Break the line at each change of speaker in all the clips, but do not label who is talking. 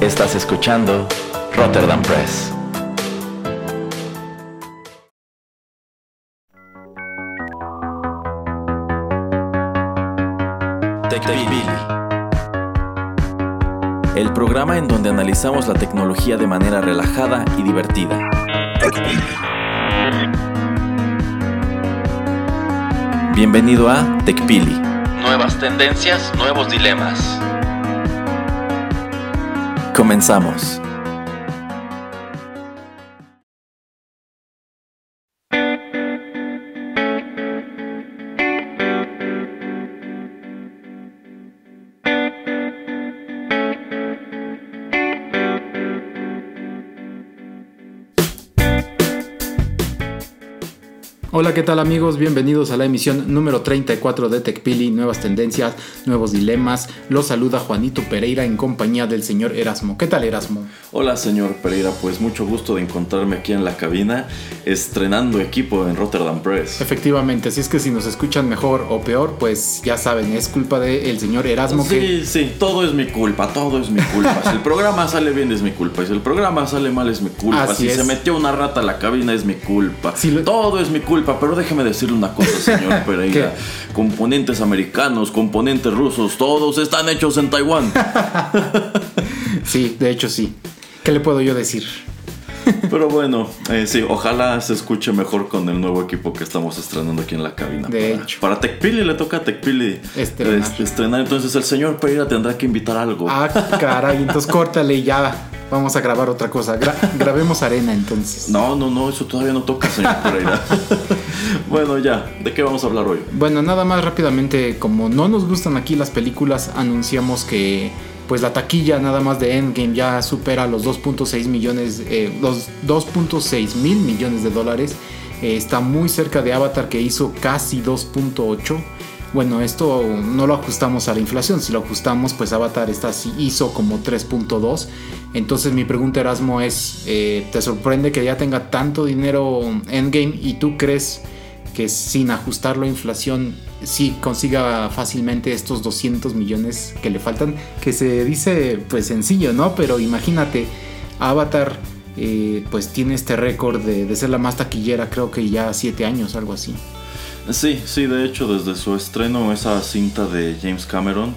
Estás escuchando Rotterdam Press. TechPili. El programa en donde analizamos la tecnología de manera relajada y divertida. Bienvenido a TechPili. Nuevas tendencias, nuevos dilemas. Comenzamos.
Hola, ¿qué tal amigos? Bienvenidos a la emisión número 34 de TechPili, nuevas tendencias, nuevos dilemas. Los saluda Juanito Pereira en compañía del señor Erasmo. ¿Qué tal Erasmo?
Hola señor Pereira, pues mucho gusto de encontrarme aquí en la cabina estrenando equipo en Rotterdam Press.
Efectivamente, así es que si nos escuchan mejor o peor, pues ya saben, es culpa del señor Erasmo.
Sí,
que...
sí, todo es mi culpa, todo es mi culpa. si el programa sale bien es mi culpa, si el programa sale mal es mi culpa,
Así
si
es.
se metió una rata a la cabina es mi culpa.
Si lo-
Todo es mi culpa, pero déjeme decirle una cosa, señor Pereira. Componentes americanos, componentes rusos, todos están hechos en Taiwán.
Sí, de hecho sí. ¿Qué le puedo yo decir?
Pero bueno, eh, sí, ojalá se escuche mejor con el nuevo equipo que estamos estrenando aquí en la cabina.
De
para,
hecho.
Para TechPili le toca a TechPili
Estrenar.
est- estrenar. Entonces el señor Pereira tendrá que invitar algo.
Ah, caray, entonces córtale y ya. Vamos a grabar otra cosa. Gra- grabemos arena entonces.
No, no, no, eso todavía no toca, señor Pereira. bueno, ya, ¿de qué vamos a hablar hoy?
Bueno, nada más rápidamente, como no nos gustan aquí las películas, anunciamos que pues la taquilla nada más de Endgame ya supera los 2.6 millones, eh, los 2.6 mil millones de dólares. Eh, está muy cerca de Avatar que hizo casi 2.8. Bueno, esto no lo ajustamos a la inflación, si lo ajustamos pues Avatar está, hizo como 3.2. Entonces mi pregunta Erasmo es, eh, ¿te sorprende que ya tenga tanto dinero Endgame y tú crees que sin ajustarlo a inflación sí consiga fácilmente estos 200 millones que le faltan? Que se dice pues sencillo, ¿no? Pero imagínate, Avatar eh, pues tiene este récord de, de ser la más taquillera creo que ya 7 años, algo así.
Sí, sí, de hecho, desde su estreno, esa cinta de James Cameron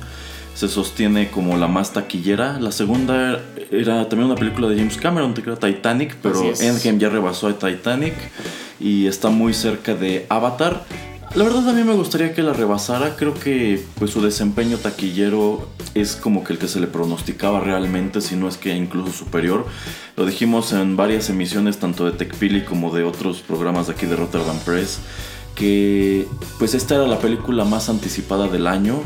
se sostiene como la más taquillera. La segunda era también una película de James Cameron, que era Titanic, pero. Endgame ya rebasó a Titanic y está muy cerca de Avatar. La verdad a mí me gustaría que la rebasara, creo que pues su desempeño taquillero es como que el que se le pronosticaba realmente, si no es que incluso superior. Lo dijimos en varias emisiones tanto de TechPili como de otros programas de aquí de Rotterdam Press que pues esta era la película más anticipada del año.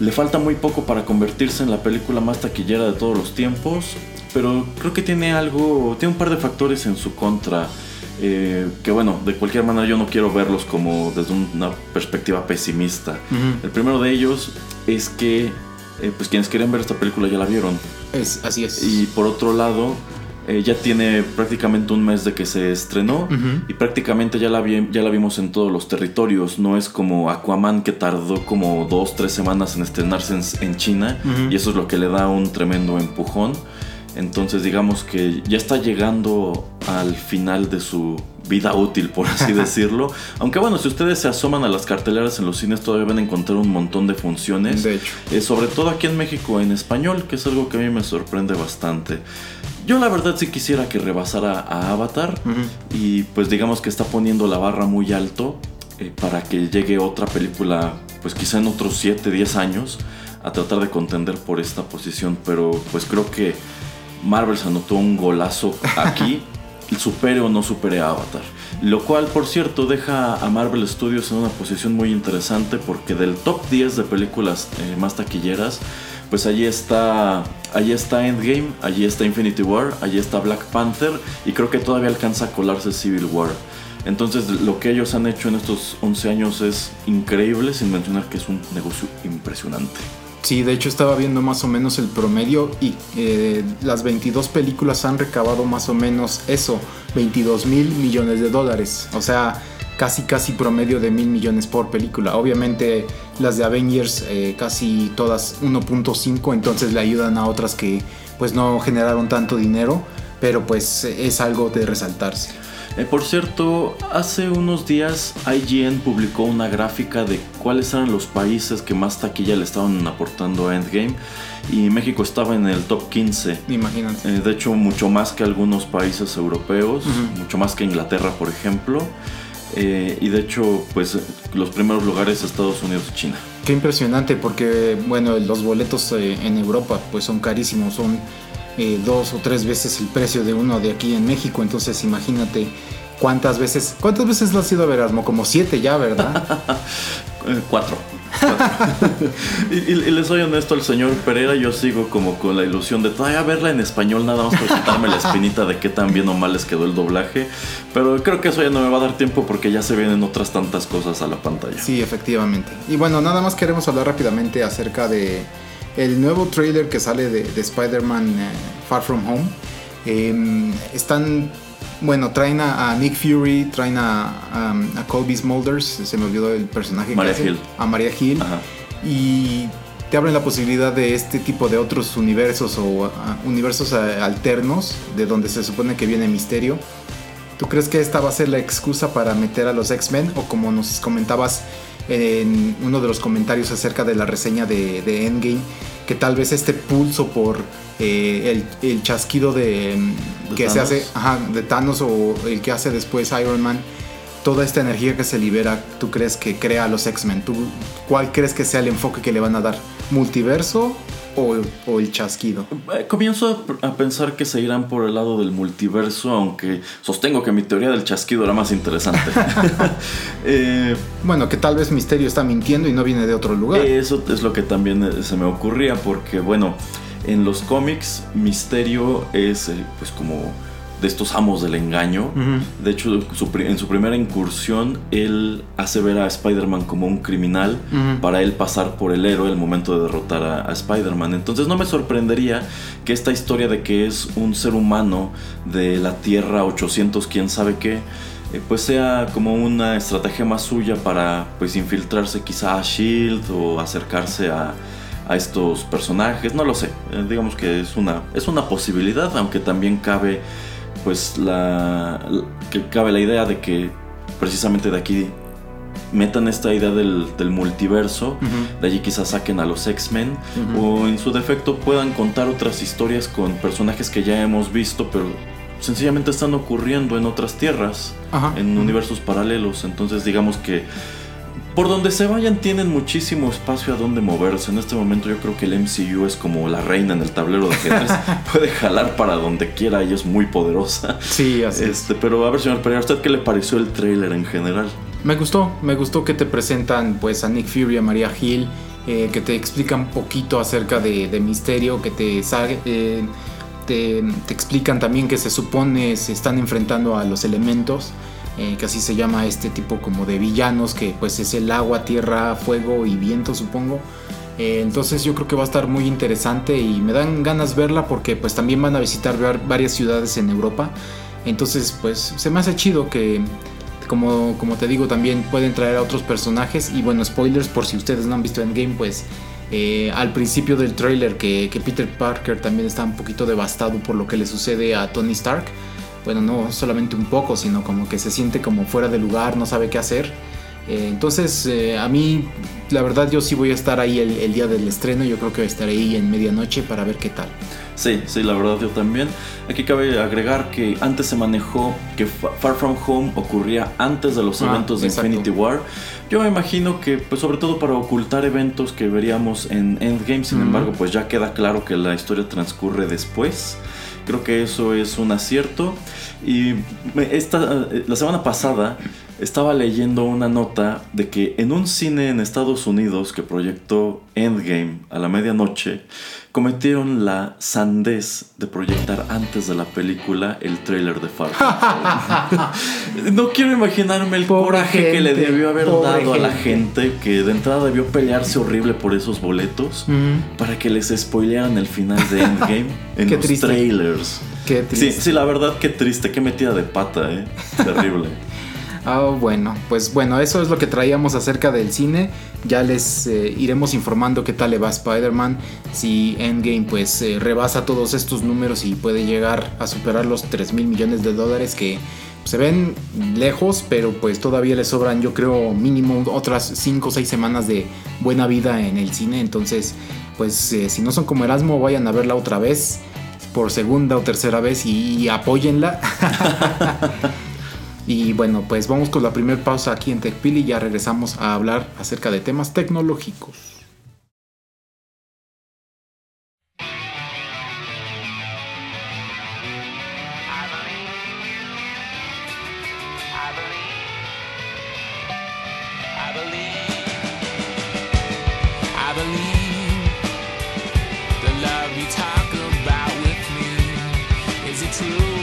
Le falta muy poco para convertirse en la película más taquillera de todos los tiempos, pero creo que tiene algo, tiene un par de factores en su contra. Eh, que bueno, de cualquier manera yo no quiero verlos como desde una perspectiva pesimista. El primero de ellos es que eh, pues quienes quieren ver esta película ya la vieron.
Es, así es.
Y por otro lado, eh, ya tiene prácticamente un mes de que se estrenó y prácticamente ya la, vi- ya la vimos en todos los territorios. No es como Aquaman que tardó como dos, tres semanas en estrenarse en, en China y eso es lo que le da un tremendo empujón. Entonces digamos que ya está llegando al final de su vida útil, por así decirlo. Aunque bueno, si ustedes se asoman a las carteleras en los cines todavía van a encontrar un montón de funciones.
De hecho.
Eh, sobre todo aquí en México en español, que es algo que a mí me sorprende bastante. Yo la verdad sí quisiera que rebasara a Avatar y pues digamos que está poniendo la barra muy alto eh, para que llegue otra película pues quizá en otros 7, 10 años a tratar de contender por esta posición, pero pues creo que Marvel se anotó un golazo aquí, supere o no supere a Avatar. Lo cual, por cierto, deja a Marvel Studios en una posición muy interesante porque del top 10 de películas eh, más taquilleras, pues allí está, allí está Endgame, allí está Infinity War, allí está Black Panther y creo que todavía alcanza a colarse Civil War. Entonces lo que ellos han hecho en estos 11 años es increíble, sin mencionar que es un negocio impresionante.
Sí, de hecho estaba viendo más o menos el promedio y eh, las 22 películas han recabado más o menos eso, 22 mil millones de dólares. O sea, casi casi promedio de mil millones por película. Obviamente las de Avengers eh, casi todas 1.5, entonces le ayudan a otras que pues no generaron tanto dinero, pero pues es algo de resaltarse.
Eh, por cierto, hace unos días IGN publicó una gráfica de cuáles eran los países que más taquilla le estaban aportando a Endgame y México estaba en el top 15.
Imagínate.
Eh, de hecho, mucho más que algunos países europeos, mucho más que Inglaterra, por ejemplo. Eh, y de hecho, pues los primeros lugares Estados Unidos y China.
Qué impresionante, porque bueno, los boletos en Europa pues son carísimos, son eh, dos o tres veces el precio de uno de aquí en México. Entonces imagínate cuántas veces, ¿cuántas veces lo has ido a ver, Asmo? Como siete ya, ¿verdad?
Cuatro. y, les soy honesto, el señor Pereira yo sigo como con la ilusión de todavía verla en español, nada más para quitarme la espinita de qué tan bien o mal les quedó el doblaje. Pero creo que eso ya no me va a dar tiempo porque ya se vienen otras tantas cosas a la pantalla.
Sí, efectivamente. Y bueno, nada más queremos hablar rápidamente acerca de el nuevo trailer que sale de, Spider-Man eh, Far From Home. Em, están, bueno, traen a, Nick Fury, traen a, a, Colby Smulders, se me olvidó el personaje.
Maria Hill.
A Maria Hill. Y te abren la posibilidad de este tipo de otros universos o universos eh, alternos de donde se supone que viene Misterio. ¿Tú crees que esta va a ser la excusa para meter a los X-Men? O como nos comentabas, en uno de los comentarios acerca de la reseña de, Endgame, que tal vez este pulso por eh, el, chasquido de, que se hace de Thanos o el que hace después Iron Man, toda esta energía que se libera, ¿tú crees que crea a los X-Men? ¿Cuál crees que sea el enfoque que le van a dar? ¿Multiverso o, el chasquido.
Eh, comienzo a pensar que se irán por el lado del multiverso, aunque sostengo que mi teoría del chasquido era más interesante.
Eh, bueno, que tal vez Misterio está mintiendo y no viene de otro lugar.
Eso es lo que también eh, se me ocurría, porque bueno, en los cómics Misterio es pues como de estos amos del engaño. De hecho, en su primera incursión, él hace ver a Spider-Man como un criminal para él pasar por el héroe el momento de derrotar a, Spider-Man. Entonces no me sorprendería que esta historia de que es un ser humano de la Tierra 800, quién sabe qué, eh, pues sea como una estrategia más suya para pues infiltrarse quizá a Shield o acercarse a, a estos personajes, no lo sé, eh, digamos que es una, es una posibilidad, aunque también cabe pues la, que cabe la idea de que precisamente de aquí metan esta idea del, multiverso, de allí quizás saquen a los X-Men. O en su defecto puedan contar otras historias con personajes que ya hemos visto, pero sencillamente están ocurriendo en otras tierras, en universos paralelos. Entonces digamos que por donde se vayan tienen muchísimo espacio a donde moverse. En este momento yo creo que el MCU es como la reina en el tablero de ajedrez. Puede jalar para donde quiera y es muy poderosa.
Sí, así
este, Pero a ver, señor Pereira, ¿usted qué le pareció el trailer en general?
Me gustó, me gustó que te presentan pues a Nick Fury, a María Hill, eh, que te explican un poquito acerca de, Misterio, que te, eh, te, te explican también que se supone se están enfrentando a los elementos. Eh, que así se llama este tipo como de villanos, que pues es el agua, tierra, fuego y viento supongo. Eh, entonces yo creo que va a estar muy interesante y me dan ganas verla porque pues también van a visitar varias ciudades en Europa. Entonces pues se me hace chido que como, como te digo también pueden traer a otros personajes y bueno spoilers por si ustedes no han visto Endgame pues eh, al principio del trailer que, que Peter Parker también está un poquito devastado por lo que le sucede a Tony Stark bueno, no solamente un poco, sino como que se siente como fuera de lugar, no sabe qué hacer. Eh, entonces, eh, a mí, la verdad, yo sí voy a estar ahí el, día del estreno. Yo creo que estaré ahí en medianoche para ver qué tal.
Sí, sí, la verdad yo también. Aquí cabe agregar que antes se manejó que Far From Home ocurría antes de los ah, eventos de Infinity War. Yo me imagino que, pues sobre todo para ocultar eventos que veríamos en Endgame, sin embargo, pues ya queda claro que la historia transcurre después. Creo que eso es un acierto. Y esta, eh, la semana pasada estaba leyendo una nota de que en un cine en Estados Unidos que proyectó Endgame a la medianoche, cometieron la sandez de proyectar antes de la película el trailer de Far No quiero imaginarme el coraje que le debió haber dado a la gente que de entrada debió pelearse horrible por esos boletos para que les spoilearan el final de Endgame en los trailers.
Qué triste.
Sí, sí, la verdad, qué triste, qué metida de pata, ¿eh? Terrible.
Ah, bueno, pues bueno, eso es lo que traíamos acerca del cine. Ya les eh, iremos informando qué tal le va Spider-Man. Si Endgame pues eh, rebasa todos estos números y puede llegar a superar los 3 mil millones de dólares que se ven lejos, pero pues todavía le sobran yo creo mínimo otras 5 o 6 semanas de buena vida en el cine. Entonces pues eh, si no son como Erasmo vayan a verla otra vez por segunda o tercera vez y, apóyenla. y bueno, pues vamos con la primera pausa aquí en TechPili y ya regresamos a hablar acerca de temas tecnológicos. Ya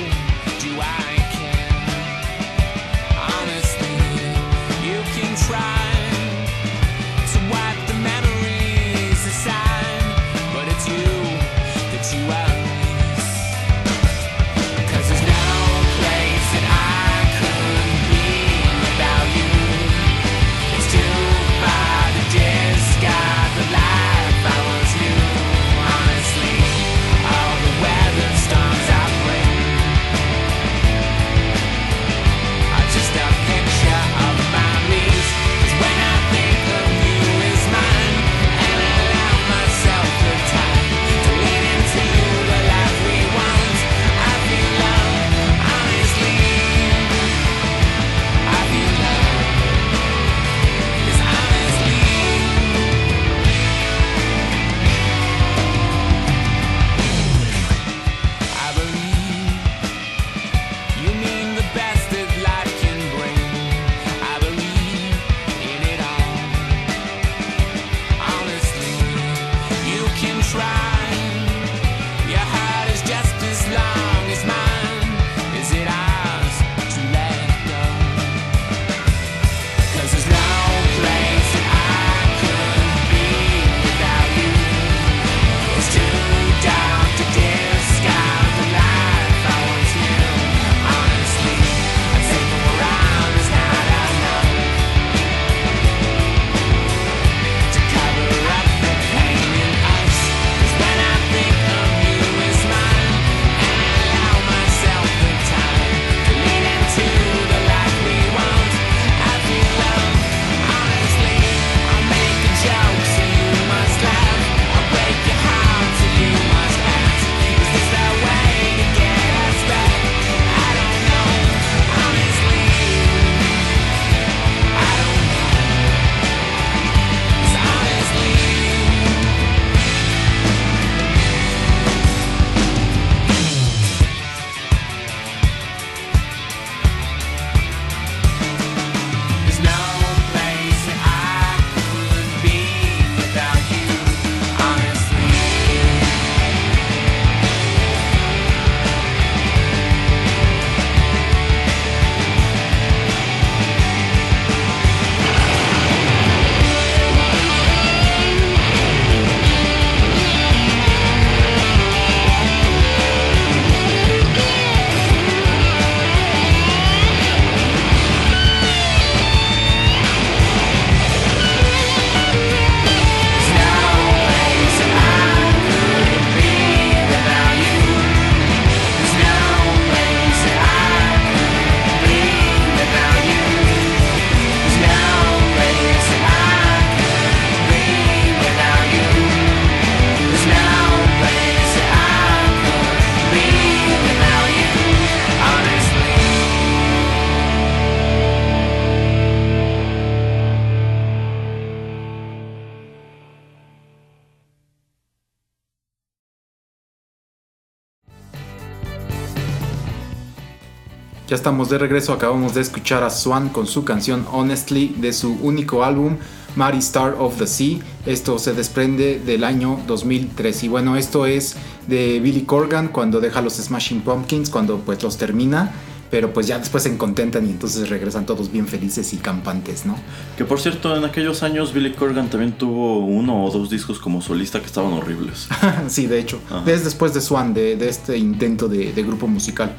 estamos de regreso, acabamos de escuchar a Swan con su canción Honestly de su único álbum Mighty Star of the Sea. Esto se desprende del año 2003 y bueno, esto es de Billy Corgan cuando deja los Smashing Pumpkins, cuando pues los termina. Pero pues ya después se contentan y entonces regresan todos bien felices y campantes, ¿no?
Que por cierto, en aquellos años Billy Corgan también tuvo uno o dos discos como solista que estaban horribles.
sí, de hecho. Es después de Swan, de, este intento de grupo musical.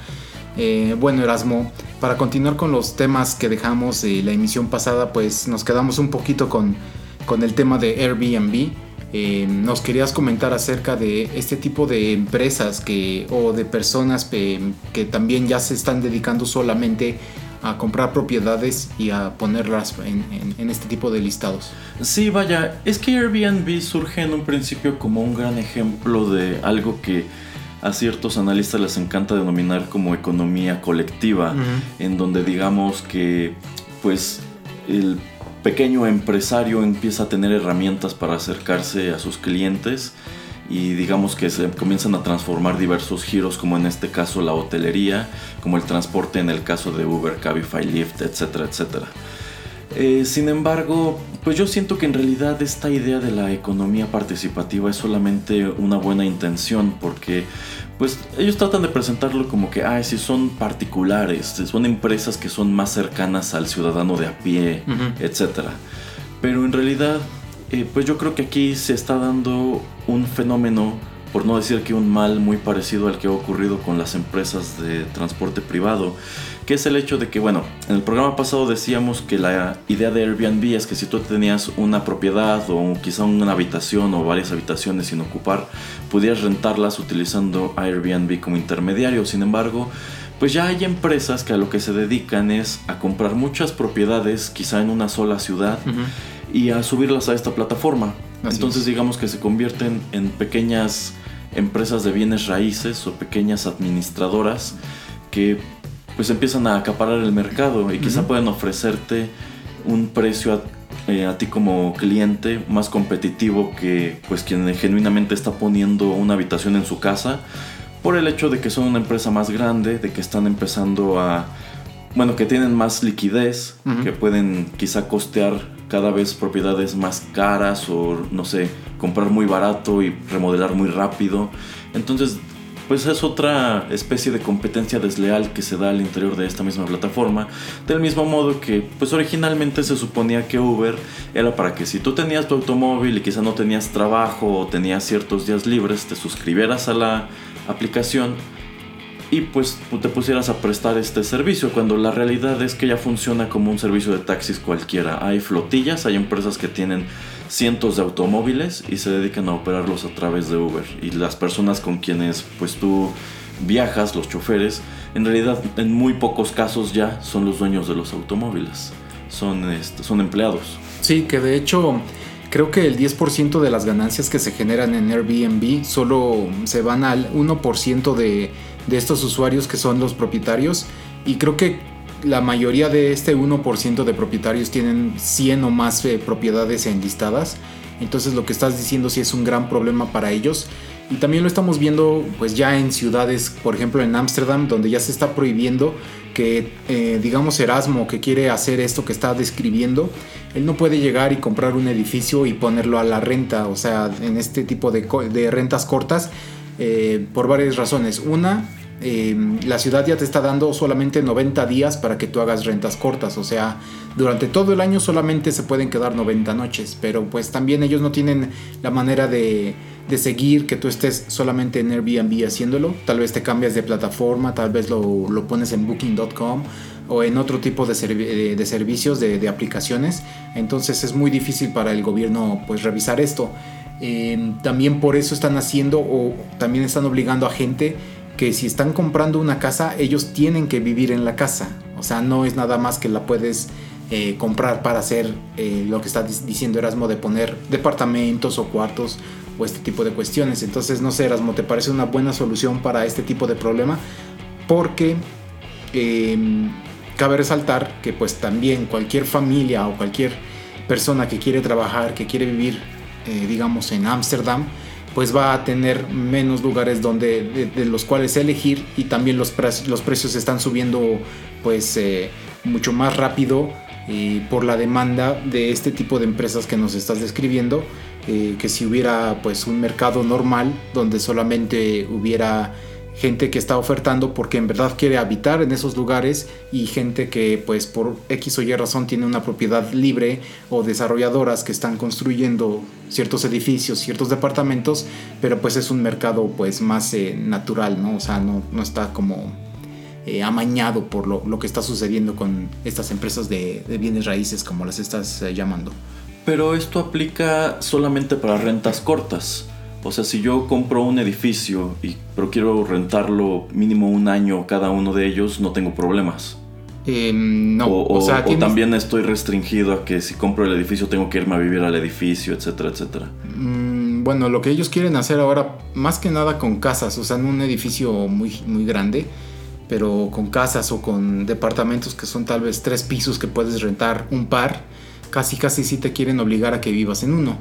Eh, bueno, Erasmo, para continuar con los temas que dejamos de la emisión pasada, pues nos quedamos un poquito con, con el tema de Airbnb. Eh, nos querías comentar acerca de este tipo de empresas que, o de personas que, que también ya se están dedicando solamente a comprar propiedades y a ponerlas en, este tipo de listados.
Sí, vaya, es que Airbnb surge en un principio como un gran ejemplo de algo que a ciertos analistas les encanta denominar como economía colectiva, en donde digamos que pues el pequeño empresario empieza a tener herramientas para acercarse a sus clientes y digamos que se comienzan a transformar diversos giros como en este caso la hotelería, como el transporte en el caso de Uber, Cabify, Lyft, etcétera, etcétera. Eh, sin embargo, pues yo siento que en realidad esta idea de la economía participativa es solamente una buena intención porque pues ellos tratan de presentarlo como que, ay, si son particulares, son empresas que son más cercanas al ciudadano de a pie, etcétera. Pero en realidad eh, pues yo creo que aquí se está dando un fenómeno, por no decir que un mal muy parecido al que ha ocurrido con las empresas de transporte privado, que es el hecho de que, bueno, en el programa pasado decíamos que la idea de Airbnb es que si tú tenías una propiedad o quizá una habitación o varias habitaciones sin ocupar, pudieras rentarlas utilizando Airbnb como intermediario. Sin embargo, pues ya hay empresas que a lo que se dedican es a comprar muchas propiedades, quizá en una sola ciudad y a subirlas a esta plataforma. Entonces digamos que se convierten en pequeñas empresas de bienes raíces o pequeñas administradoras que pues empiezan a acaparar el mercado y quizá pueden ofrecerte un precio eh, a, ti como cliente más competitivo que pues quien genuinamente está poniendo una habitación en su casa por el hecho de que son una empresa más grande, de que están empezando a bueno, que tienen más liquidez, que pueden quizá costear cada vez propiedades más caras o no sé, comprar muy barato y remodelar muy rápido. Entonces, pues es otra especie de competencia desleal que se da al interior de esta misma plataforma, del mismo modo que pues originalmente se suponía que Uber era para que si tú tenías tu automóvil y quizá no tenías trabajo o tenías ciertos días libres, te suscribieras a la aplicación y pues te pusieras a prestar este servicio cuando la realidad es que ya funciona como un servicio de taxis cualquiera. Hay flotillas, hay empresas que tienen cientos de automóviles y se dedican a operarlos a través de Uber y las personas con quienes pues tú viajas, los choferes, en realidad en muy pocos casos ya son los dueños de los automóviles, son, este, son empleados.
Sí, que de hecho creo que el 10% de las ganancias que se generan en Airbnb solo se van al 1% de de estos usuarios que son los propietarios y creo que la mayoría de este 1% de propietarios tienen 100 o más eh, propiedades enlistadas. Entonces lo que estás diciendo sí es un gran problema para ellos. Y también lo estamos viendo pues ya en ciudades, por ejemplo en Ámsterdam, donde ya se está prohibiendo que eh, digamos Erasmo que quiere hacer esto que está describiendo, él no puede llegar y comprar un edificio y ponerlo a la renta, o sea, en este tipo de, de rentas cortas, eh, por varias razones. Una, eh, la ciudad ya te está dando solamente 90 días para que tú hagas rentas cortas, o sea, durante todo el año solamente se pueden quedar 90 noches, pero pues también ellos no tienen la manera de, seguir que tú estés solamente en Airbnb haciéndolo, tal vez te cambias de plataforma, tal vez lo, pones en booking.com o en otro tipo de, servicios, de, aplicaciones, entonces es muy difícil para el gobierno pues revisar esto. Em, también por eso están haciendo o también están obligando a gente que si están comprando una casa, ellos tienen que vivir en la casa. O sea, no es nada más que la puedes eh, comprar para hacer eh, lo que está diciendo Erasmo de poner departamentos o cuartos o este tipo de cuestiones. Entonces, no sé, Erasmo, ¿te parece una buena solución para este tipo de problema? Porque em, cabe resaltar que pues también cualquier familia o cualquier persona que quiere trabajar, que quiere vivir eh, digamos, en Ámsterdam, pues va a tener menos lugares donde, de, los cuales elegir y también los, los precios están subiendo pues eh, mucho más rápido eh, por la demanda de este tipo de empresas que nos estás describiendo, que si hubiera pues un mercado normal donde solamente hubiera gente que está ofertando porque en verdad quiere habitar en esos lugares y gente que pues por X o Y razón tiene una propiedad libre o desarrolladoras que están construyendo ciertos edificios, ciertos departamentos, pero pues es un mercado pues más eh, natural, ¿no? O sea, no, no está como eh, amañado por lo, lo, que está sucediendo con estas empresas de, bienes raíces, como las estás eh, llamando.
Pero esto aplica solamente para rentas cortas. O sea, si yo compro un edificio y pero quiero rentarlo mínimo un año cada uno de ellos, no tengo problemas.
Eh, no,
o, o, sea, o también estoy restringido a que si compro el edificio tengo que irme a vivir al edificio, etcétera, etcétera.
Mm, bueno, lo que ellos quieren hacer ahora, más que nada con casas, o sea, en un edificio muy, muy grande, pero con casas o con departamentos que son tal vez tres pisos que puedes rentar un par, casi casi sí te quieren obligar a que vivas en uno.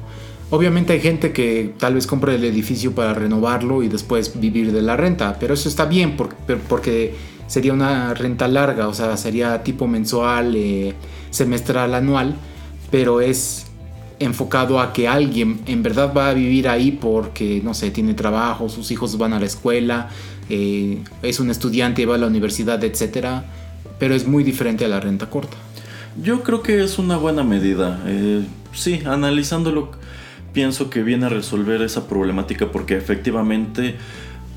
Obviamente hay gente que tal vez compra el edificio para renovarlo y después vivir de la renta, pero eso está bien porque, sería una renta larga, o sea, sería tipo mensual, eh, semestral, anual, pero es enfocado a que alguien en verdad va a vivir ahí porque, no sé, tiene trabajo, sus hijos van a la escuela, eh, es un estudiante, va a la universidad, etc. Pero es muy diferente a la renta corta.
Yo creo que es una buena medida. Eh, sí, analizándolo, pienso que viene a resolver esa problemática porque efectivamente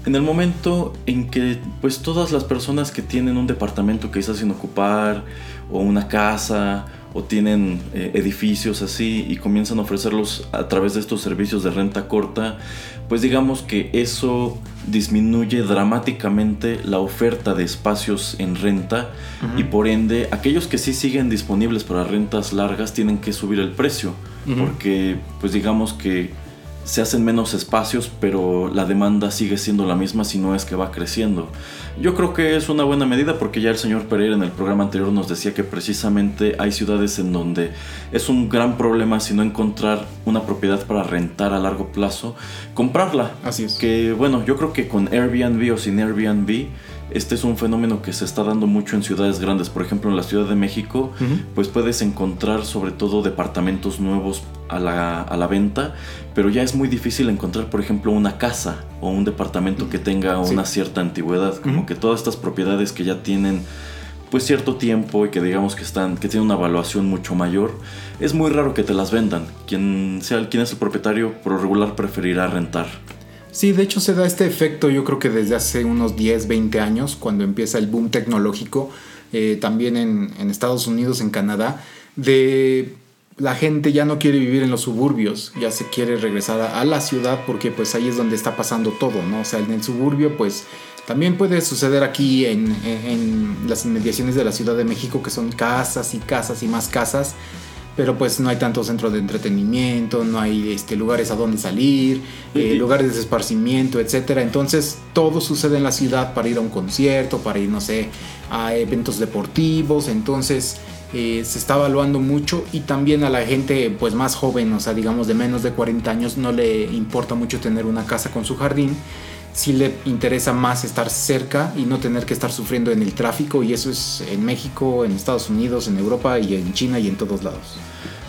en el momento en que pues todas las personas que tienen un departamento que está sin ocupar o una casa o tienen eh, edificios así y comienzan a ofrecerlos a través de estos servicios de renta corta, pues digamos que eso disminuye dramáticamente la oferta de espacios en renta uh -huh. y por ende aquellos que sí siguen disponibles para rentas largas tienen que subir el precio uh -huh. porque pues digamos que se hacen menos espacios, pero la demanda sigue siendo la misma si no es que va creciendo. Yo creo que es una buena medida porque ya el señor Pereira en el programa anterior nos decía que precisamente hay ciudades en donde es un gran problema si no encontrar una propiedad para rentar a largo plazo, comprarla.
Así es.
Que bueno, yo creo que con Airbnb o sin Airbnb este es un fenómeno que se está dando mucho en ciudades grandes. Por ejemplo, en la Ciudad de México, uh -huh. pues puedes encontrar sobre todo departamentos nuevos a la, a la, venta, pero ya es muy difícil encontrar, por ejemplo, una casa o un departamento que tenga sí. una cierta antigüedad. Como uh -huh. que todas estas propiedades que ya tienen pues cierto tiempo y que digamos que están que tienen una evaluación mucho mayor es muy raro que te las vendan quien sea quien es el propietario por regular preferirá rentar
Sí, de hecho se da este efecto yo creo que desde hace unos 10, 20 años, cuando empieza el boom tecnológico, eh, también en, Estados Unidos, en Canadá, de la gente ya no quiere vivir en los suburbios, ya se quiere regresar a, la ciudad porque pues ahí es donde está pasando todo, ¿no? O sea, en el suburbio pues también puede suceder aquí en las inmediaciones de la Ciudad de México que son casas y casas y más casas pero pues no hay tanto centro de entretenimiento, no hay este, lugares a donde salir, eh, lugares de esparcimiento, etc. Entonces todo sucede en la ciudad para ir a un concierto, para ir, no sé, a eventos deportivos, entonces eh, se está evaluando mucho y también a la gente pues más joven, o sea, digamos de menos de 40 años, no le importa mucho tener una casa con su jardín sí le interesa más estar cerca y no tener que estar sufriendo en el tráfico y eso es en México, en Estados Unidos, en Europa y en China y en todos lados.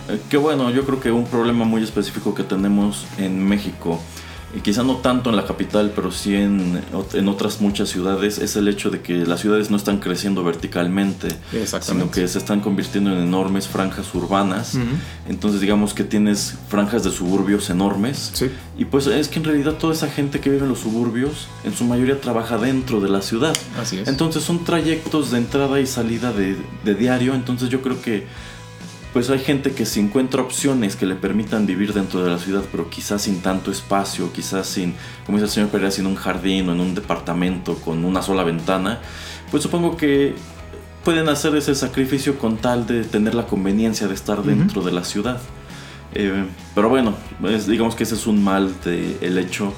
Eh, que bueno, yo creo que un problema muy específico que tenemos en México, quizá no tanto en la capital, pero sí en, en otras muchas ciudades, es el hecho de que las ciudades no están creciendo verticalmente, sino que se están convirtiendo en enormes franjas urbanas. Uh -huh. Entonces digamos que tienes franjas de suburbios enormes.
Sí.
Y pues es que en realidad toda esa gente que vive en los suburbios, en su mayoría trabaja dentro de la ciudad.
Así es.
Entonces son trayectos de entrada y salida de, de diario. Entonces yo creo que pues hay gente que si encuentra opciones que le permitan vivir dentro de la ciudad, pero quizás sin tanto espacio, quizás sin, como dice el señor Pereira, sin un jardín o en un departamento con una sola ventana, pues supongo que pueden hacer ese sacrificio con tal de tener la conveniencia de estar dentro uh -huh. de la ciudad. Eh, pero bueno, es, digamos que ese es un mal del de hecho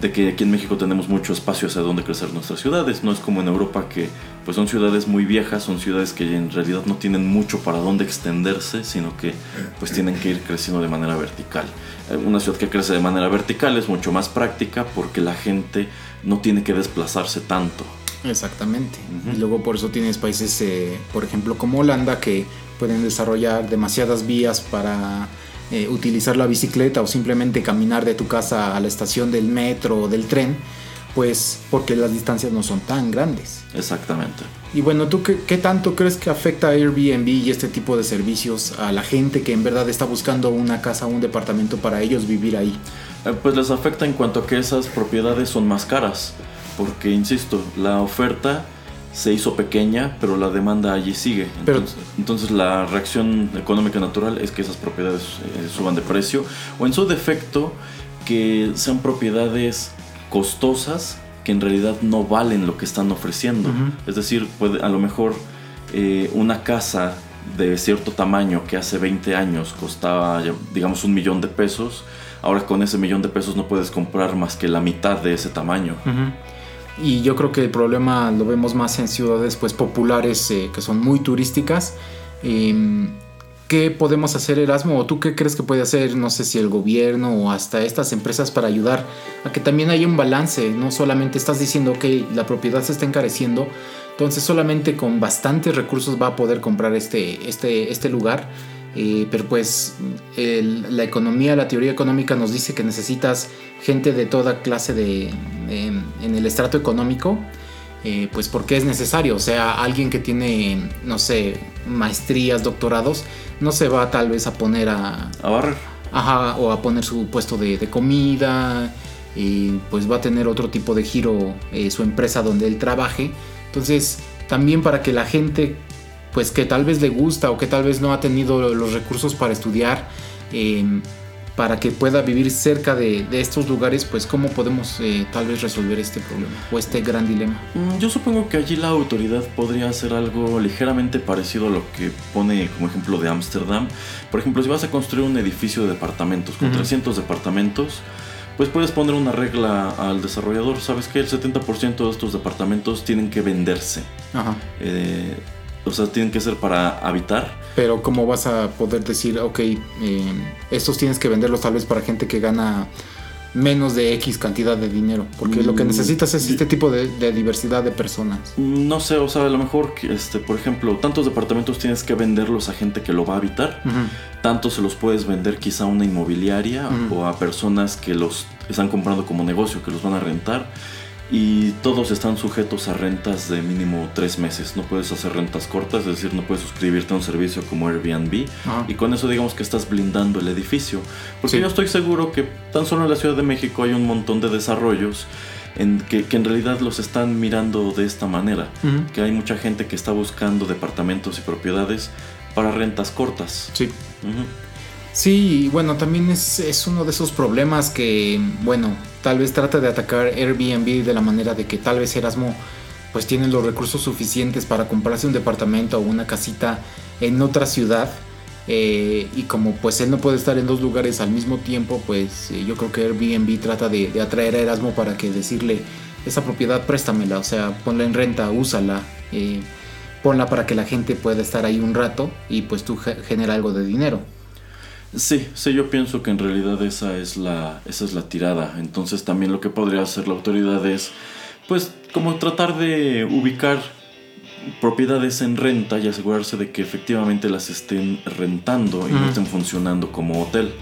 de que aquí en México tenemos mucho espacio hacia donde crecer nuestras ciudades. No es como en Europa que pues son ciudades muy viejas, son ciudades que en realidad no tienen mucho para dónde extenderse, sino que pues tienen que ir creciendo de manera vertical. Eh, una ciudad que crece de manera vertical es mucho más práctica porque la gente no tiene que desplazarse tanto.
Exactamente. Uh -huh. Y luego por eso tienes países, eh, por ejemplo, como Holanda, que pueden desarrollar demasiadas vías para eh, utilizar la bicicleta o simplemente caminar de tu casa a la estación del metro o del tren, pues porque las distancias no son tan grandes.
Exactamente.
Y bueno, ¿tú qué, qué, tanto crees que afecta a Airbnb y este tipo de servicios a la gente que en verdad está buscando una casa o un departamento para ellos vivir ahí?
Eh, pues les afecta en cuanto a que esas propiedades son más caras, porque, insisto, la oferta se hizo pequeña, pero la demanda allí sigue.
Pero-
Entonces, entonces la reacción económica natural es que esas propiedades eh, suban de precio o en su defecto que sean propiedades costosas que en realidad no valen lo que están ofreciendo. Es decir, puede, a lo mejor eh, una casa de cierto tamaño que hace 20 años costaba, digamos, un millón de pesos, ahora con ese millón de pesos no puedes comprar más que la mitad de ese tamaño.
Ujú. Y yo creo que el problema lo vemos más en ciudades pues populares eh, que son muy turísticas. Em, ¿Qué podemos hacer Erasmo? ¿O tú qué crees que puede hacer, no sé si el gobierno o hasta estas empresas para ayudar a que también haya un balance? No solamente estás diciendo que la propiedad se está encareciendo, entonces solamente con bastantes recursos va a poder comprar este, este, este lugar. Eh, pero pues el- la economía, la teoría económica nos dice que necesitas gente de toda clase de, de- en el estrato económico, eh, pues porque es necesario. O sea, alguien que tiene, no sé, maestrías, doctorados, no se va tal vez a poner a,
A barrer.
Ajá, o a poner su puesto de, de comida, y pues va a tener otro tipo de giro eh, su empresa donde él trabaje. Entonces, también para que la gente, pues que tal vez le gusta o que tal vez no ha tenido los recursos para estudiar, eh, para que pueda vivir cerca de, de estos lugares, pues cómo podemos eh, tal vez resolver este problema o este gran dilema.
Mm, Yo supongo que allí la autoridad podría hacer algo ligeramente parecido a lo que pone como ejemplo de Ámsterdam. Por ejemplo, si vas a construir un edificio de departamentos con
Ujú.
300 departamentos, pues puedes poner una regla al desarrollador. Sabes que el 70% de estos departamentos tienen que venderse.
Ajá.
Eh, o sea, tienen que ser para habitar.
Pero ¿cómo vas a poder decir, ok, eh, estos tienes que venderlos tal vez para gente que gana menos de X cantidad de dinero? Porque lo que
Mm,
necesitas es este tipo de, de diversidad de personas.
No sé, o sea, a lo mejor, este, por ejemplo, tantos departamentos tienes que venderlos a gente que lo va a habitar.
Ujú.
tanto se los puedes vender quizá a una inmobiliaria o a personas que los están comprando como negocio, que los van a rentar. Y todos están sujetos a rentas de mínimo tres meses. No puedes hacer rentas cortas, es decir, no puedes suscribirte a un servicio como Airbnb. Y con eso digamos que estás blindando el edificio. Porque
Sí.
yo estoy seguro que tan solo en la Ciudad de México hay un montón de desarrollos en que, que en realidad los están mirando de esta manera. Que hay mucha gente que está buscando departamentos y propiedades para rentas cortas.
Sí. Sí, bueno, también es, es uno de esos problemas que, bueno, tal vez trata de atacar Airbnb de la manera de que tal vez Erasmo pues tiene los recursos suficientes para comprarse un departamento o una casita en otra ciudad. eh, y como pues él no puede estar en dos lugares al mismo tiempo, pues eh, yo creo que Airbnb trata de, atraer a Erasmo para que decirle esa propiedad préstamela, o sea, ponla en renta, úsala, eh, ponla para que la gente pueda estar ahí un rato y pues tú ge- genera algo de dinero.
Sí, sí, yo pienso que en realidad esa es la, esa es la tirada. Entonces también lo que podría hacer la autoridad es, pues, como tratar de ubicar propiedades en renta y asegurarse de que efectivamente las estén rentando y no estén funcionando como hotel.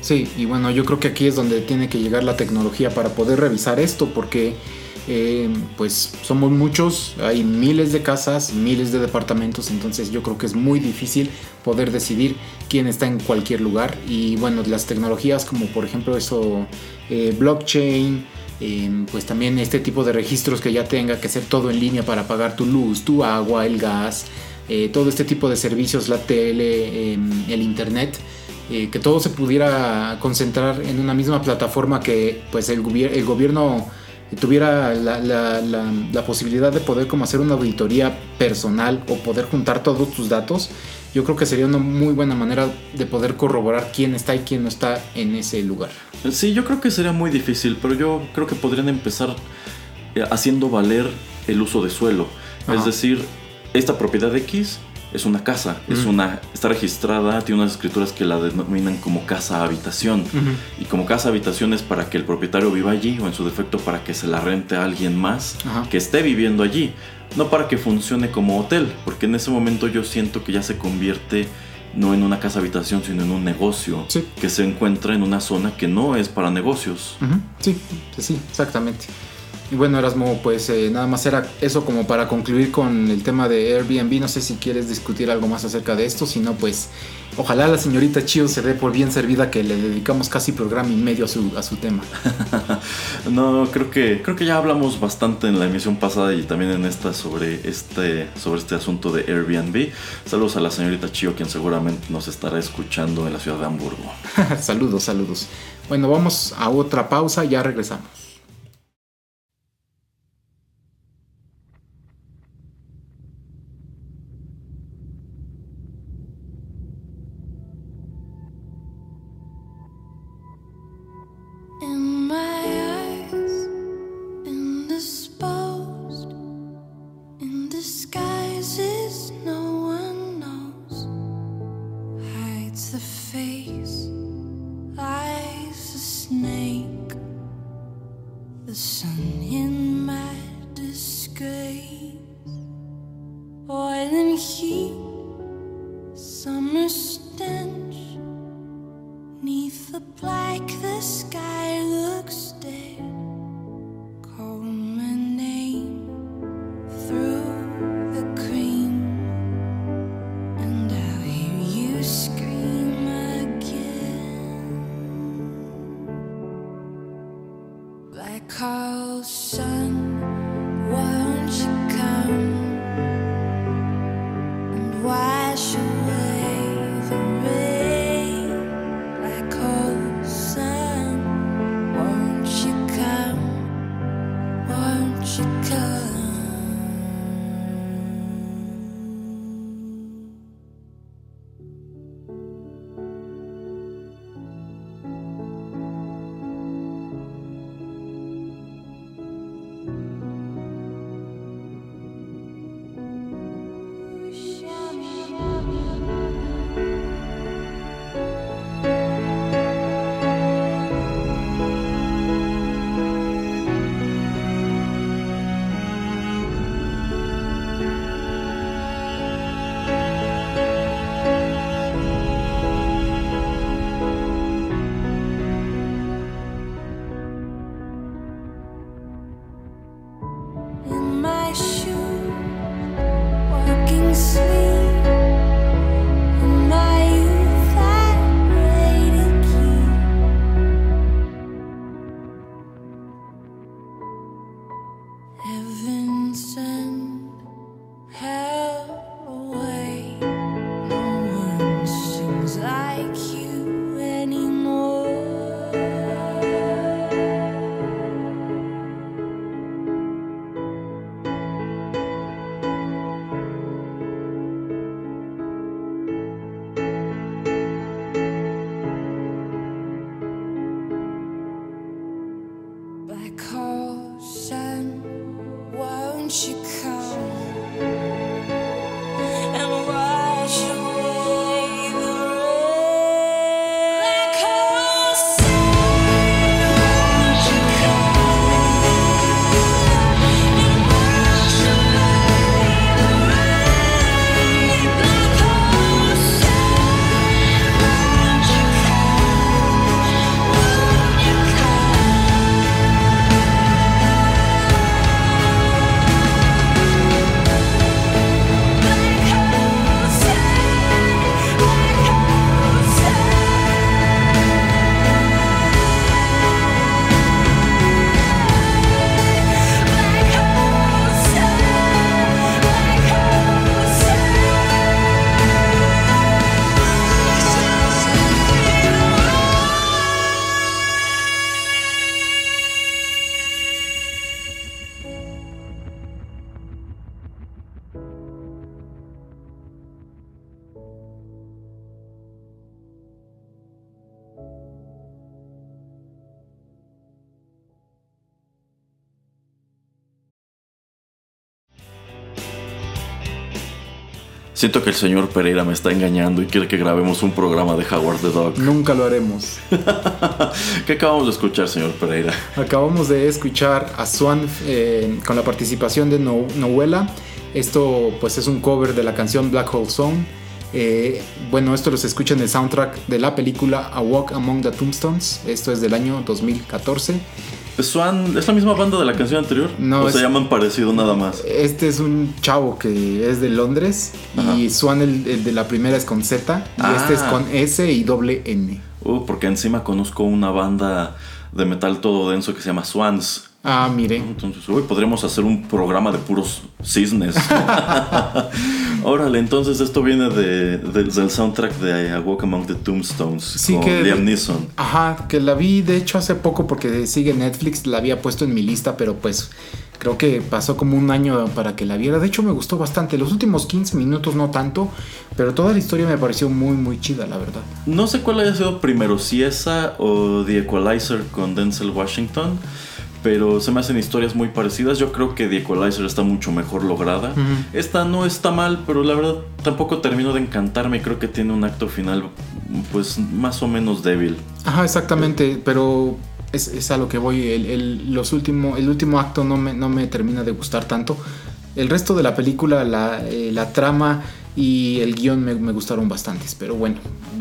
Sí, y bueno, yo creo que aquí es donde tiene que llegar la tecnología para poder revisar esto, porque eh, pues somos muchos, hay miles de casas, miles de departamentos, entonces yo creo que es muy difícil poder decidir quién está en cualquier lugar. Y bueno, las tecnologías como por ejemplo eso, eh, blockchain, eh, pues también este tipo de registros que ya tenga que ser todo en línea para pagar tu luz, tu agua, el gas, eh, todo este tipo de servicios, la tele, eh, el internet, que todo se pudiera concentrar en una misma plataforma que pues el gobierno tuviera la, la- la- la posibilidad de poder como hacer una auditoría personal o poder juntar todos tus datos, yo creo que sería una muy buena manera de poder corroborar quién está y quién no está en ese lugar.
Sí, yo creo que sería muy difícil, pero yo creo que podrían empezar eh, haciendo valer el uso de suelo.
Ajá.
Es decir, esta propiedad X es una casa, es una, está registrada, tiene unas escrituras que la denominan como casa habitación. Y como casa habitación es para que el propietario viva allí o en su defecto para que se la rente a alguien más que esté viviendo allí. No para que funcione como hotel, porque en ese momento yo siento que ya se convierte no en una casa habitación, sino en un negocio
Sí.
que se encuentra en una zona que no es para negocios.
Sí, sí, exactamente.
Y bueno, Erasmo, pues eh, nada más era eso como para concluir con el tema de Airbnb. No sé si quieres discutir algo más acerca de esto, si no, pues ojalá la señorita Chio se dé por bien servida que le dedicamos casi programa y medio a su, a su tema.
no, creo que, creo que ya hablamos bastante en la emisión pasada y también en esta sobre este, sobre este asunto de Airbnb. Saludos a la señorita Chio, quien seguramente nos estará escuchando en la ciudad de Hamburgo.
saludos, saludos. Bueno, vamos a otra pausa, ya regresamos.
Siento que el señor Pereira me está engañando y quiere que grabemos un programa de Howard the Dog.
Nunca lo haremos.
¿Qué acabamos de escuchar, señor Pereira?
Acabamos de escuchar a Swan eh, con la participación de Noela. Esto pues es un cover de la canción Black Hole Song. Eh, bueno, esto los escucha en el soundtrack de la película A Walk Among the Tombstones. Esto es del año 2014.
Swan es la misma banda de la canción anterior.
No,
o se
es-
llaman parecido nada más.
Este es un chavo que es de Londres y. Swan el, el de la primera es con Z y
Ah.
este es con S y doble N.
Uh, porque encima conozco una banda de metal todo denso que se llama Swans.
Ah, mire.
Entonces, uy, podríamos hacer un programa de puros cisnes. Órale, entonces esto viene de, de- del soundtrack de A Walk Among the Tombstones
Sí,
con
que-
Liam Neeson.
Ajá, que la vi de hecho hace poco porque sigue Netflix, la había puesto en mi lista, pero pues creo que pasó como un año para que la viera. De hecho me gustó bastante, los últimos 15 minutos no tanto, pero toda la historia me pareció muy muy chida, la verdad.
No sé cuál haya sido primero, si esa o The Equalizer con Denzel Washington, pero se me hacen historias muy parecidas. Yo creo que The Equalizer está mucho mejor lograda. Esta no está mal, pero la verdad tampoco terminó de encantarme. Creo que tiene un acto final pues más o menos débil.
Ajá, exactamente, pero es, es a lo que voy. El, el- los último, el último acto no me, no me termina de gustar tanto. El resto de la película, la, eh, la trama y el guion me, me gustaron bastantes. Pero bueno,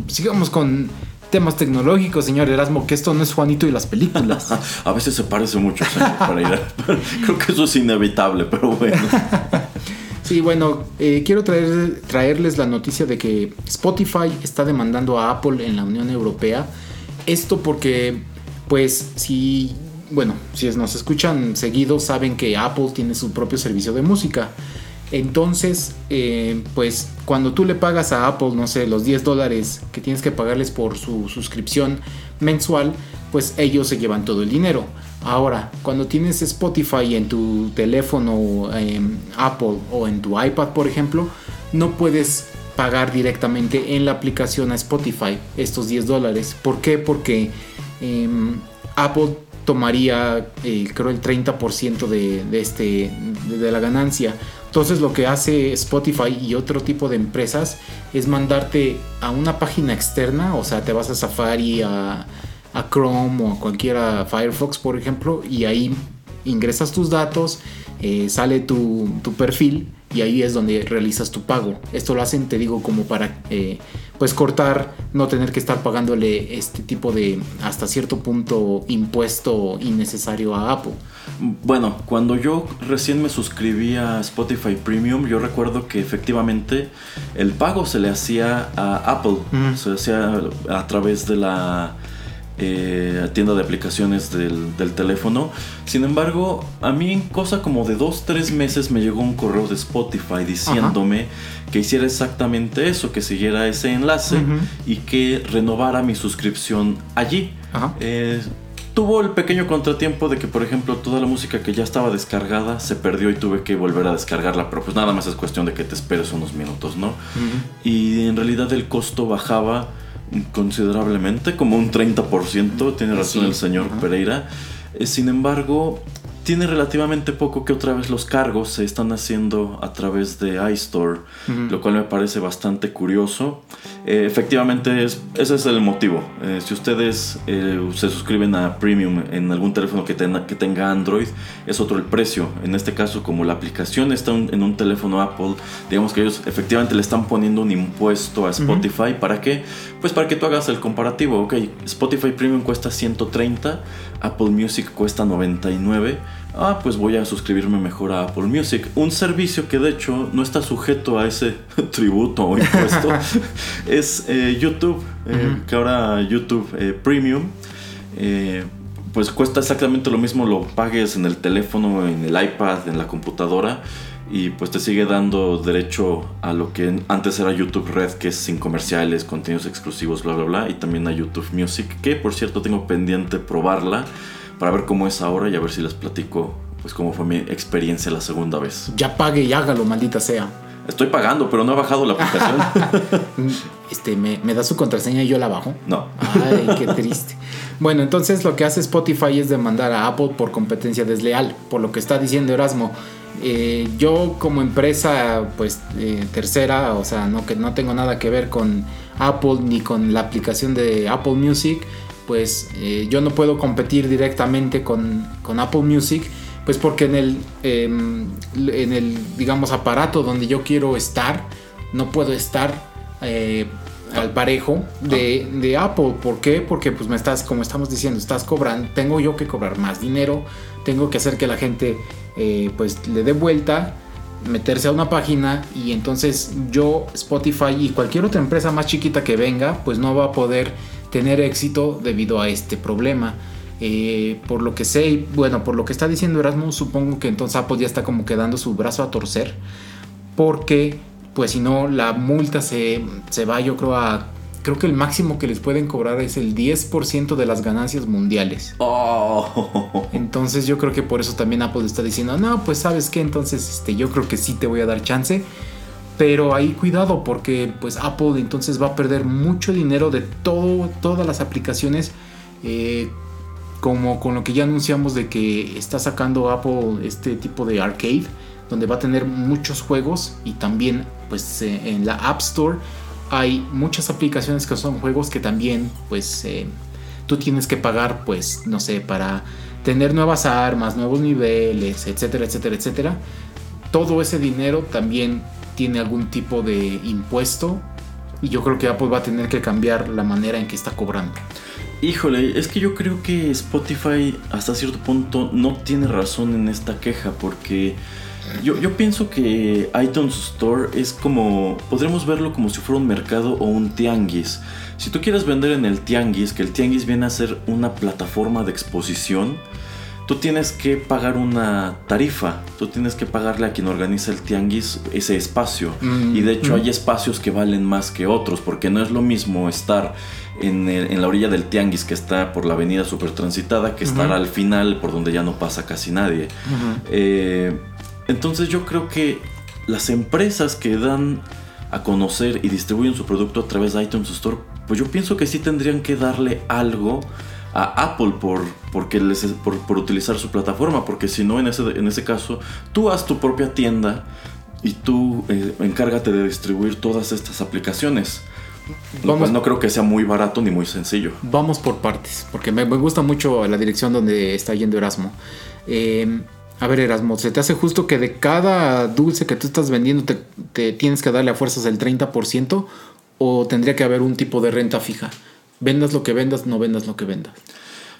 sigamos con temas tecnológicos, señor Erasmo, que esto no es Juanito y las películas.
A veces se parece mucho, señor Pereira. Creo que eso es inevitable, pero bueno.
Sí, bueno, eh, quiero traer, traerles la noticia de que Spotify está demandando a Apple en la Unión Europea. Esto porque, pues, si, bueno, si nos escuchan seguido, saben que Apple tiene su propio servicio de música. Entonces, eh, pues, cuando tú le pagas a Apple, no sé, los 10 dólares que tienes que pagarles por su suscripción mensual, pues ellos se llevan todo el dinero. Ahora, cuando tienes Spotify en tu teléfono em, Apple o en tu iPad, por ejemplo, no puedes pagar directamente en la aplicación a Spotify estos 10 dólares. ¿Por qué? Porque em, Apple tomaría, eh, creo, el 30% de, de este, de, de la ganancia. Entonces lo que hace Spotify y otro tipo de empresas es mandarte a una página externa, o sea, te vas a Safari, a, Chrome o a cualquiera Firefox, por ejemplo, y ahí ingresas tus datos, eh, sale tu, tu perfil y ahí es donde realizas tu pago. Esto lo hacen, te digo, como para eh, pues cortar, no tener que estar pagándole este tipo de hasta cierto punto impuesto innecesario a Apple.
Bueno, cuando yo recién me suscribí a Spotify Premium, yo recuerdo que efectivamente el pago se le hacía a Apple, se hacía a través de la eh, tienda de aplicaciones del, del teléfono. Sin embargo, a mí en cosa como de dos, tres meses me llegó un correo de Spotify diciéndome que hiciera exactamente eso, que siguiera ese enlace y que renovara mi suscripción allí.
Ajá.
Eh, tuvo el pequeño contratiempo de que, por ejemplo, toda la música que ya estaba descargada se perdió y tuve que volver a descargarla, pero pues nada más es cuestión de que te esperes unos minutos, ¿no? Y en realidad el costo bajaba considerablemente, como un 30%, tiene razón
Sí,
el señor. Pereira. Eh, sin embargo, tiene relativamente poco que otra vez los cargos se están haciendo a través de iStore, lo cual me parece bastante curioso. Eh, efectivamente, es- ese es el motivo. Eh, si ustedes eh, se suscriben a Premium en algún teléfono que, tenga- que tenga Android, es otro el precio. En este caso, como la aplicación está un- en un teléfono Apple, digamos que ellos efectivamente le están poniendo un impuesto a Spotify. ¿Para qué? Pues para que tú hagas el comparativo. Ok, Spotify Premium cuesta 130, Apple Music cuesta 99. Ah, pues voy a suscribirme mejor a Apple Music. Un servicio que de hecho no está sujeto a ese tributo o impuesto. es eh, YouTube. eh. Que ahora YouTube eh, Premium. pues cuesta exactamente lo mismo, lo pagues en el teléfono, en el iPad, en la computadora. Y pues te sigue dando derecho a lo que antes era YouTube Red, que es sin comerciales, contenidos exclusivos, bla, bla, bla. Y también a YouTube Music, que por cierto tengo pendiente probarla para ver cómo es ahora y a ver si les platico pues cómo fue mi experiencia la segunda vez.
Ya pague y hágalo, maldita sea.
Estoy pagando, pero no he bajado la aplicación.
Este, me, me da su contraseña y yo la bajo.
no.
Ay, qué triste. Bueno, entonces lo que hace Spotify es demandar a Apple por competencia desleal, por lo que está diciendo Erasmo. Eh, yo como empresa, pues eh, tercera, o sea, no que no tengo nada que ver con Apple ni con la aplicación de Apple Music, pues eh, yo no puedo competir directamente con, con Apple Music, pues porque en el, em, en el, digamos, aparato donde yo quiero estar, no puedo estar al parejo de, de, Apple. ¿Por qué? Porque pues me estás, como estamos diciendo, estás cobrando, tengo yo que cobrar más dinero, tengo que hacer que la gente eh, pues le dé vuelta, meterse a una página y entonces yo, Spotify y cualquier otra empresa más chiquita que venga, pues no va a poder tener éxito debido a este problema. Eh, por lo que sé, bueno, por lo que está diciendo Erasmus, supongo que entonces Apple ya está como quedando su brazo a torcer, porque pues si no, la multa se, se va yo creo a creo que el máximo que les pueden cobrar es el 10% de las ganancias mundiales. Oh. Entonces yo creo que por eso también Apple está diciendo, no, pues sabes qué, entonces este, yo creo que sí te voy a dar chance. Pero ahí cuidado porque pues Apple entonces va a perder mucho dinero de todo, todas las aplicaciones. Eh, como con lo que ya anunciamos de que está sacando Apple este tipo de arcade. Donde va a tener muchos juegos y también pues eh, en la App Store hay muchas aplicaciones que son juegos que también, pues, eh, tú tienes que pagar, pues, no sé, para tener nuevas armas, nuevos niveles, etcétera, etcétera, etcétera. Todo ese dinero también tiene algún tipo de impuesto y yo creo que Apple va a tener que cambiar la manera en que está cobrando.
Híjole, es que yo creo que Spotify hasta cierto punto no tiene razón en esta queja porque yo, yo, pienso que iTunes Store es como, podremos verlo como si fuera un mercado o un tianguis. Si tú quieres vender en el tianguis, que el tianguis viene a ser una plataforma de exposición, tú tienes que pagar una tarifa, tú tienes que pagarle a quien organiza el tianguis ese espacio. Mm, y de hecho mm. hay espacios que valen más que otros, porque no es lo mismo estar en, en la orilla del tianguis que está por la avenida super transitada que estar al final por donde ya no pasa casi nadie. eh, entonces yo creo que las empresas que dan a conocer y distribuyen su producto a través de iTunes Store, pues yo pienso que sí tendrían que darle algo a Apple por, porque les, por, utilizar su plataforma, porque si no, en ese, en ese caso, tú haz tu propia tienda y tú eh, encárgate de distribuir todas estas aplicaciones. Vamos, no creo que sea muy barato ni muy sencillo.
Vamos por partes, porque me, me gusta mucho la dirección donde está yendo Erasmo. Eh, a ver, Erasmo, ¿se te hace justo que de cada dulce que tú estás vendiendo te, tienes que darle a fuerzas el 30%? ¿O tendría que haber un tipo de renta fija? Vendas lo que vendas, no vendas lo que vendas.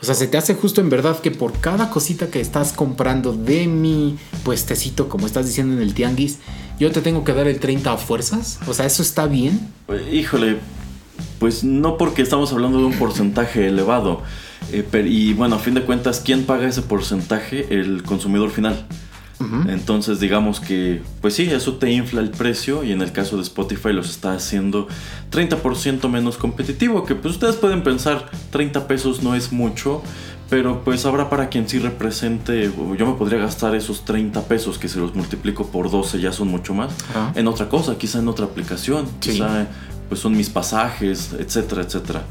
O sea, ¿se te hace justo en verdad que por cada cosita que estás comprando de mi puestecito, como estás diciendo en el tianguis, yo te tengo que dar el 30 a fuerzas? O sea, ¿eso está bien?
Híjole, pues no porque estamos hablando de un porcentaje elevado. Eh, y bueno, a fin de cuentas, ¿quién paga ese porcentaje? El consumidor final. Entonces digamos que, pues sí, eso te infla el precio y en el caso de Spotify los está haciendo 30% menos competitivo, que pues ustedes pueden pensar 30 pesos no es mucho, pero pues habrá para quien sí represente, yo me podría gastar esos 30 pesos que se los multiplico por 12 ya son mucho más, en otra cosa, quizá en otra aplicación, quizá pues son mis pasajes, etcétera, etcétera.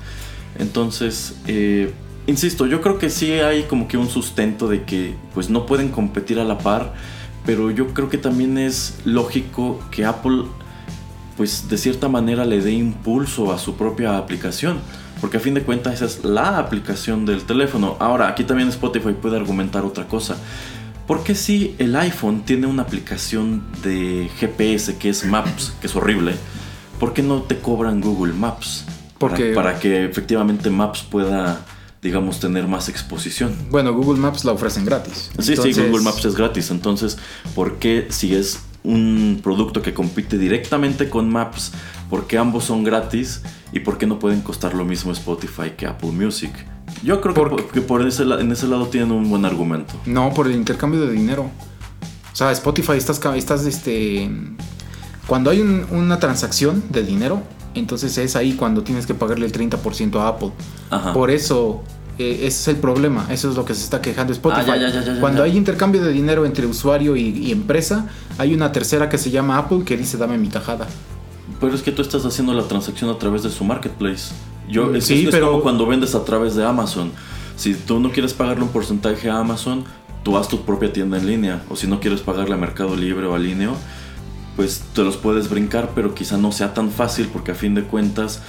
Entonces, eh, insisto, yo creo que sí hay como que un sustento de que pues no pueden competir a la par, pero yo creo que también es lógico que Apple pues de cierta manera le dé impulso a su propia aplicación, porque a fin de cuentas esa es la aplicación del teléfono. Ahora, aquí también Spotify puede argumentar otra cosa. Porque si el iPhone tiene una aplicación de GPS que es Maps, que es horrible, ¿por qué no te cobran Google Maps? Porque... para que efectivamente Maps pueda digamos, tener más exposición.
Bueno, Google Maps la ofrecen gratis.
Sí, sí, Google Maps es gratis. Entonces, ¿por qué si es un producto que compite directamente con Maps, por qué ambos son gratis y por qué no pueden costar lo mismo Spotify que Apple Music? Yo creo que, por, ese, en ese lado tienen un buen argumento.
No, por el intercambio de dinero. O sea, Spotify estás, estás este... Cuando hay una transacción de dinero, entonces es ahí cuando tienes que pagarle el 30% a Apple. Por eso eh, ese es el problema, eso es lo que se está quejando Spotify. Ah, cuando hay intercambio de dinero entre usuario y, empresa, hay una tercera que se llama Apple que dice dame mi tajada.
Pero es que tú estás haciendo la transacción a través de su marketplace. Yo, es, sí, pero... como cuando vendes a través de Amazon. Si tú no quieres pagarle un porcentaje a Amazon, tú haz tu propia tienda en línea. O si no quieres pagarle a Mercado Libre o a Lineo, pues te los puedes brincar, pero quizá no sea tan fácil porque a fin de cuentas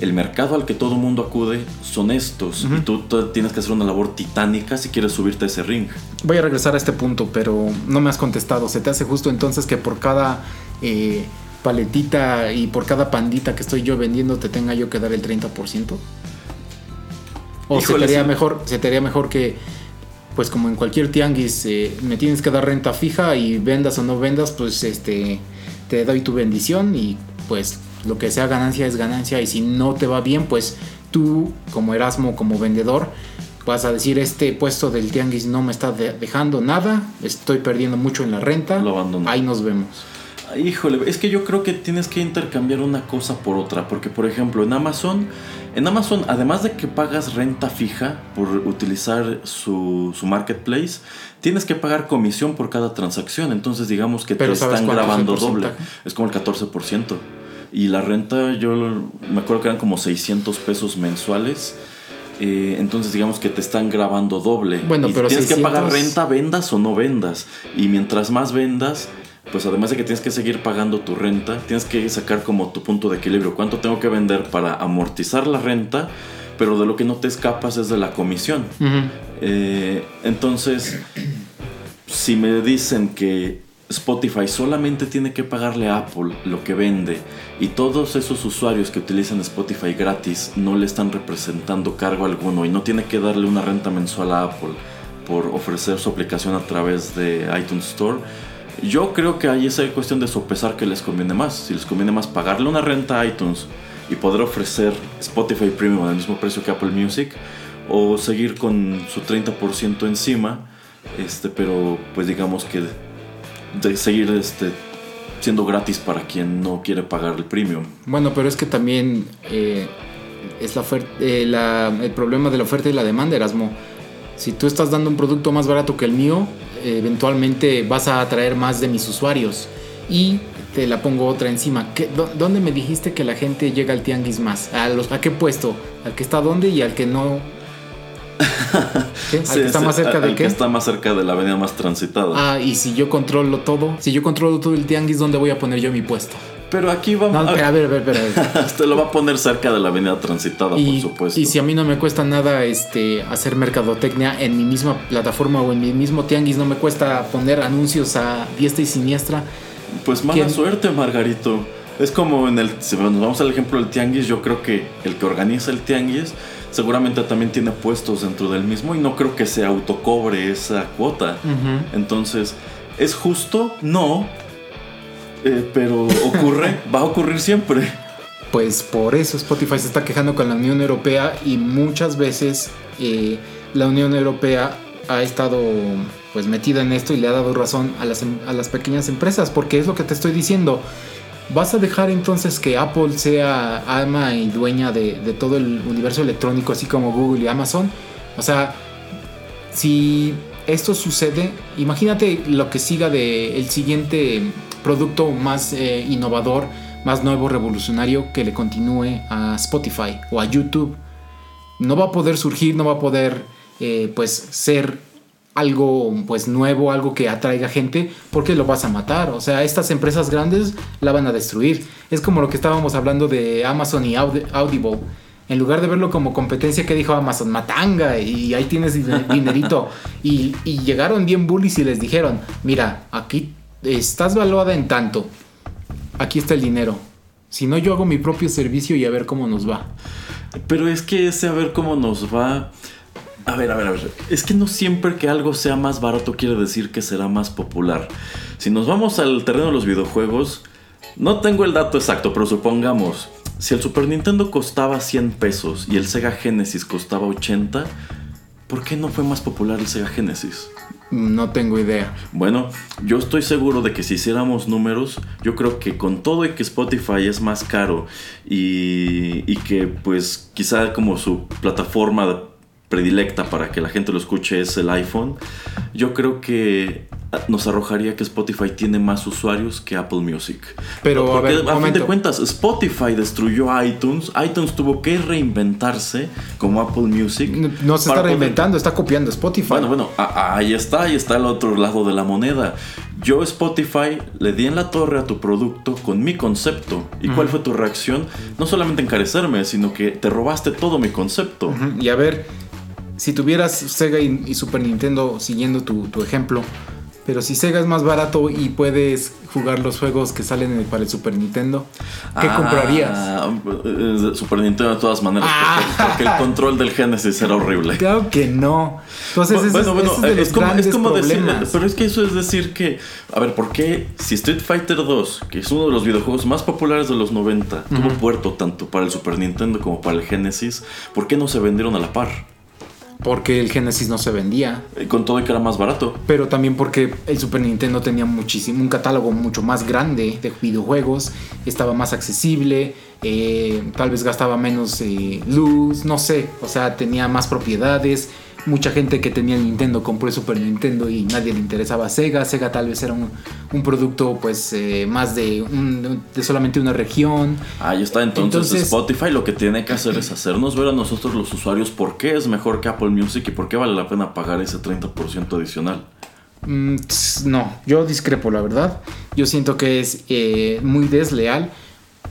el mercado al que todo mundo acude son estos y tú, tienes que hacer una labor titánica si quieres subirte a ese ring.
Voy a regresar a este punto, pero no me has contestado. ¿Se te hace justo entonces que por cada... Eh, paletita y por cada pandita que estoy yo vendiendo te tenga yo que dar el 30%? O se te, haría
sí.
mejor, se te haría mejor que, pues como en cualquier tianguis, eh, me tienes que dar renta fija y vendas o no vendas, pues este te doy tu bendición y pues lo que sea ganancia es ganancia y si no te va bien, pues tú como Erasmo, como vendedor, vas a decir este puesto del tianguis no me está de- dejando nada, estoy perdiendo mucho en la renta,
Lo
ahí nos vemos.
Híjole, es que yo creo que tienes que intercambiar una cosa por otra, porque por ejemplo en Amazon, en Amazon además de que pagas renta fija por utilizar su, su marketplace, tienes que pagar comisión por cada transacción, entonces digamos que
Pero
te
¿sabes
están
es
grabando doble, es como el 14%. Y la renta yo me acuerdo que eran como 600 pesos mensuales. eh, entonces digamos que te están grabando doble.
Bueno,
Y
pero
tienes que pagar
600
renta, vendas o no vendas. Y mientras más vendas, pues además de que tienes que seguir pagando tu renta, tienes que sacar como tu punto de equilibrio. ¿Cuánto tengo que vender para amortizar la renta? Pero de lo que no te escapas es de la comisión. Eh, entonces, si me dicen que Spotify solamente tiene que pagarle a Apple lo que vende y todos esos usuarios que utilizan Spotify gratis no le están representando cargo alguno y no tiene que darle una renta mensual a Apple por ofrecer su aplicación a través de iTunes Store, yo creo que ahí es cuestión de sopesar que les conviene más. Si les conviene más pagarle una renta a iTunes y poder ofrecer Spotify Premium al mismo precio que Apple Music o seguir con su 30% encima, este, pero pues digamos que de seguir este, siendo gratis para quien no quiere pagar el premium.
Bueno, pero es que también eh, es la eh, la- el problema de la oferta y la demanda, Erasmo. Si tú estás dando un producto más barato que el mío, eventualmente vas a atraer más de mis usuarios. Y te la pongo otra encima. ¿Qué- dó- ¿Dónde me dijiste que la gente llega al tianguis más? ¿A, los, ¿A qué puesto? ¿Al que está dónde y al que no? ¿Qué? ¿Al
Sí,
que está
sí,
más cerca
al-
de
al
qué?
que está más cerca de la avenida más transitada.
Ah, y si yo controlo todo, si yo controlo todo el tianguis, ¿dónde voy a poner yo mi puesto?
Pero aquí vamos
No, a ver, a ver, a ver. a ver.
Te lo va a poner cerca de la avenida transitada,
y,
por supuesto.
y si a mí no me cuesta nada este hacer mercadotecnia en mi misma plataforma o en mi mismo tianguis, no me cuesta poner anuncios a diestra y siniestra.
Pues mala
¿Quién?
suerte, Margarito. Es como en el. Si nos vamos al ejemplo del tianguis, yo creo que el que organiza el tianguis seguramente también tiene puestos dentro del mismo y no creo que se autocobre esa cuota. Entonces, ¿es justo? No. Eh, pero ocurre, va a ocurrir siempre.
Pues por eso Spotify se está quejando con la Unión Europea y muchas veces eh, la Unión Europea ha estado pues metida en esto y le ha dado razón a las, em- a las pequeñas empresas porque es lo que te estoy diciendo. ¿Vas a dejar entonces que Apple sea ama y dueña de, de todo el universo electrónico así como Google y Amazon? O sea, si esto sucede, imagínate lo que siga de siguiente producto más eh, innovador, más nuevo, revolucionario que le continúe a Spotify o a YouTube. No va a poder surgir, no va a poder eh, pues ser algo pues nuevo, algo que atraiga gente, porque lo vas a matar. O sea, estas empresas grandes la van a destruir. Es como lo que estábamos hablando de Amazon y Audi- Audible. En lugar de verlo como competencia, que dijo Amazon? Matanga, y ahí tienes dine- dinerito. Y, y llegaron bien bullies y les dijeron, mira, aquí estás valuada en tanto. Aquí está el dinero. Si no, yo hago mi propio servicio y a ver cómo nos va.
Pero es que ese a ver cómo nos va. A ver, a ver, a ver. Es que no siempre que algo sea más barato quiere decir que será más popular. Si nos vamos al terreno de los videojuegos, no tengo el dato exacto, pero supongamos, si el Super Nintendo costaba 100 pesos y el Sega Genesis costaba 80, ¿por qué no fue más popular el Sega Genesis?
No tengo idea.
Bueno, yo estoy seguro de que si hiciéramos números, yo creo que con todo y que Spotify es más caro y, y que pues quizá como su plataforma predilecta para que la gente lo escuche es el iPhone, yo creo que nos arrojaría que Spotify tiene más usuarios que Apple Music.
Pero, a ver,
a fin de cuentas, Spotify destruyó iTunes, iTunes tuvo que reinventarse como Apple Music.
No, no se está
poder-
reinventando, está copiando Spotify.
bueno, bueno, ahí está, ahí está el otro lado de la moneda. Yo Spotify le di en la torre a tu producto con mi concepto. ¿Y cuál fue tu reacción? No solamente encarecerme, sino que te robaste todo mi concepto.
Y a ver, si tuvieras Sega y, y Super Nintendo siguiendo tu, tu ejemplo, Pero si Sega es más barato y puedes jugar los juegos que salen en el- para el Super Nintendo, ¿qué
Ah,
comprarías?
eh, Super Nintendo de todas maneras.
Ah.
Porque, porque el control del Genesis era horrible.
Claro que no. Entonces,
bueno,
es-
bueno,
ese es de
es
los
como, es como decir, pero es que eso es decir que, a ver, ¿por qué si Street Fighter 2, que es uno de los videojuegos más populares de los 90, tuvo puerto tanto para el Super Nintendo como para el Genesis, ¿por qué no se vendieron a la par?
Porque el Genesis no se vendía.
Eh, Con todo y que era más barato.
Pero también porque el Super Nintendo tenía muchísimo, un catálogo mucho más grande de videojuegos, estaba más accesible, eh, tal vez gastaba menos eh, luz, no sé, o sea, tenía más propiedades. Mucha gente que tenía el Nintendo compró el Super Nintendo y nadie le interesaba Sega. Sega tal vez era un, un producto pues eh, más de, un- de solamente una región.
Ahí está, entonces,
Entonces-
Spotify lo que tiene que hacer es hacernos ver a nosotros los usuarios por qué es mejor que Apple Music y por qué vale la pena pagar ese 30% adicional.
Mm, no, yo discrepo, la verdad. Yo siento que es eh, muy desleal.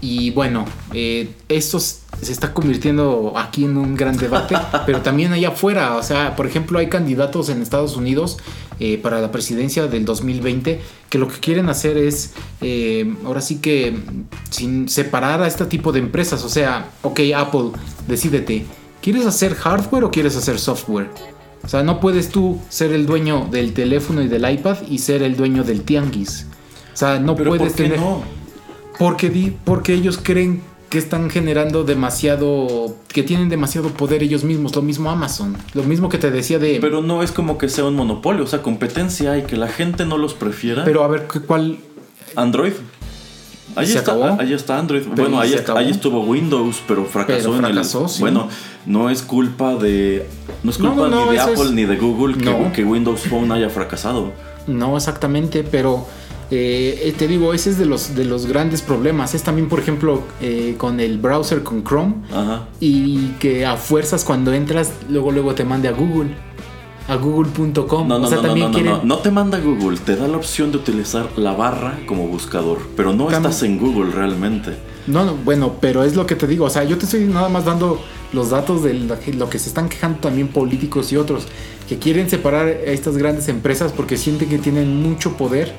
Y bueno, eh, esto se está convirtiendo aquí en un gran debate, pero también allá afuera. O sea, por ejemplo, hay candidatos en Estados Unidos eh, para la presidencia del 2020 que lo que quieren hacer es, eh, ahora sí que, sin separar a este tipo de empresas. O sea, ok, Apple, decídete, ¿quieres hacer hardware o quieres hacer software? O sea, no puedes tú ser el dueño del teléfono y del iPad y ser el dueño del tianguis. O sea, no
Pero
puedes
¿por qué
tener.
no?
Porque, di, porque ellos creen que están generando demasiado. que tienen demasiado poder ellos mismos. Lo mismo Amazon. Lo mismo que te decía de. Pero,
Pero no es como que sea un monopolio, o sea, competencia hay, que la gente no los prefiera.
a ver, ¿qué- ¿cuál?
Android. Ahí
¿Se
está,
acabó?
ahí está Android.
Pero
bueno,
¿y
ahí,
se
est-
acabó?
ahí estuvo Windows, pero fracasó
Pero
en el.
sí.
Bueno, no es culpa de. No es culpa
no, no,
ni de Apple
es-
ni de Google que Windows Phone haya fracasado.
No exactamente, pero eh, eh, te digo, ese es de los, de los grandes problemas. Es también, por ejemplo, eh, con el browser con Chrome.
Ajá.
y que a fuerzas cuando entras luego luego te mande a Google a google.com
No, no,
o sea
no,
también
no, no,
quieren
no. No te manda Google, te da la opción de utilizar la barra como buscador, pero no estás en Google realmente.
no, no, bueno pero es lo que te digo o sea yo te estoy nada más dando los datos de lo que- lo que se están quejando también políticos y otros que quieren separar a estas grandes empresas porque sienten que tienen mucho poder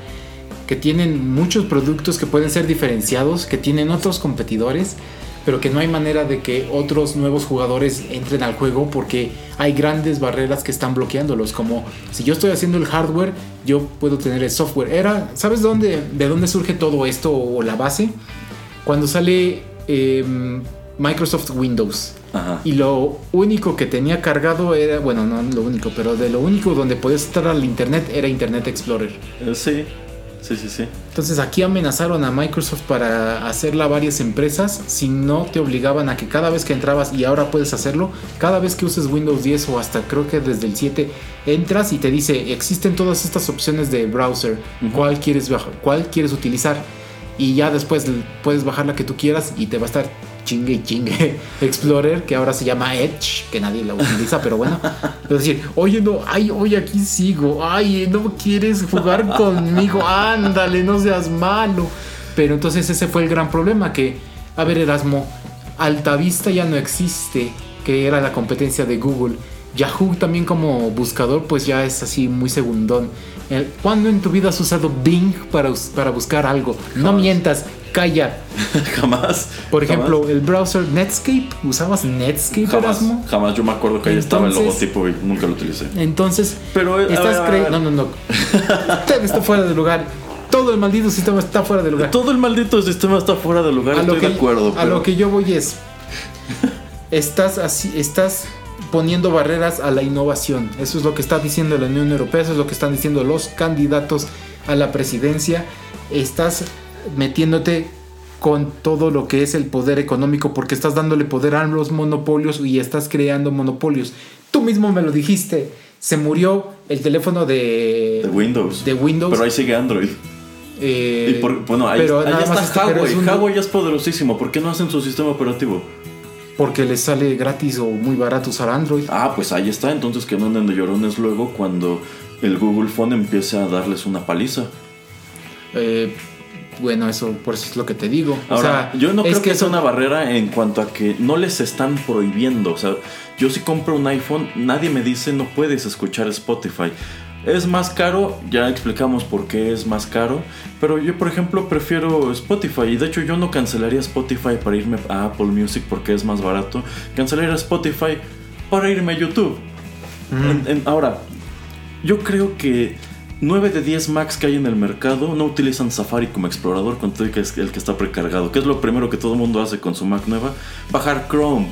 que tienen muchos productos que pueden ser diferenciados que tienen otros competidores pero que no hay manera de que otros nuevos jugadores entren al juego porque hay grandes barreras que están bloqueándolos. Como si yo estoy haciendo el hardware, yo puedo tener el software. Era, ¿sabes dónde, de dónde surge todo esto o la base? Cuando sale em, Microsoft Windows.
Ajá.
Y lo único que tenía cargado era, bueno, no lo único, pero de lo único donde podías entrar al internet era Internet Explorer.
Eh, sí, sí, sí, sí.
Entonces aquí amenazaron a Microsoft para hacerla a varias empresas si no te obligaban a que cada vez que entrabas y ahora puedes hacerlo, cada vez que uses Windows 10 o hasta creo que desde el 7 entras y te dice existen todas estas opciones de browser, ¿cuál quieres bajar, cuál quieres utilizar? Y ya después puedes bajar la que tú quieras y te va a estar chingue y chingue Explorer, que ahora se llama Edge, que nadie la utiliza, pero bueno. Es decir, oye, no, ay, oye, aquí sigo, ay, no quieres jugar conmigo, ándale, no seas malo. Pero entonces ese fue el gran problema, que, a ver, Erasmo, Altavista ya no existe, que era la competencia de Google. Yahoo también como buscador, pues ya es así muy segundón. ¿Cuándo en tu vida has usado Bing para, para buscar algo? No mientas, calla.
jamás.
Por
jamás,
ejemplo, el browser Netscape, ¿usabas Netscape,
Jamás,
Erasmo?
jamás. Yo me acuerdo que ahí estaba el logotipo y nunca lo utilicé.
Entonces,
Pero, a
estás
a
creyendo.
a
No, no, no. Está fuera de lugar. Todo el maldito sistema está fuera de lugar.
Todo el maldito sistema está fuera de lugar, estoy de acuerdo.
a
pero-
lo que yo voy es. Estás así, estás poniendo barreras a la innovación. Eso es lo que está diciendo la Unión Europea, eso es lo que están diciendo los candidatos a la presidencia. Estás metiéndote con todo lo que es el poder económico porque estás dándole poder a los monopolios y estás creando monopolios. Tú mismo me lo dijiste. Se murió el teléfono de,
De Windows.
de Windows.
Pero ahí sigue Android.
eh,
y por- bueno, ahí,
pero
ahí
nada
está
más este-
Huawei.
es un-
Huawei es poderosísimo. ¿Por qué no hacen su sistema operativo?
Porque les sale gratis o muy barato usar Android.
Ah, pues ahí está. Entonces que no anden de llorones luego cuando el Google Phone empiece a darles una paliza.
Eh, bueno, eso por eso es lo que te digo. o
Ahora,
sea,
yo no creo que
eso-
sea una barrera en cuanto a que no les están prohibiendo. O sea, yo si compro un iPhone, nadie me dice no puedes escuchar Spotify. Es más caro, ya explicamos por qué es más caro, pero yo por ejemplo prefiero Spotify y de hecho yo no cancelaría Spotify para irme a Apple Music porque es más barato, cancelaría Spotify para irme a YouTube. ahora, yo creo que 9 de 10 Macs que hay en el mercado no utilizan Safari como explorador con todo el que, es el que está precargado, que es lo primero que todo el mundo hace con su Mac nueva, bajar Chrome,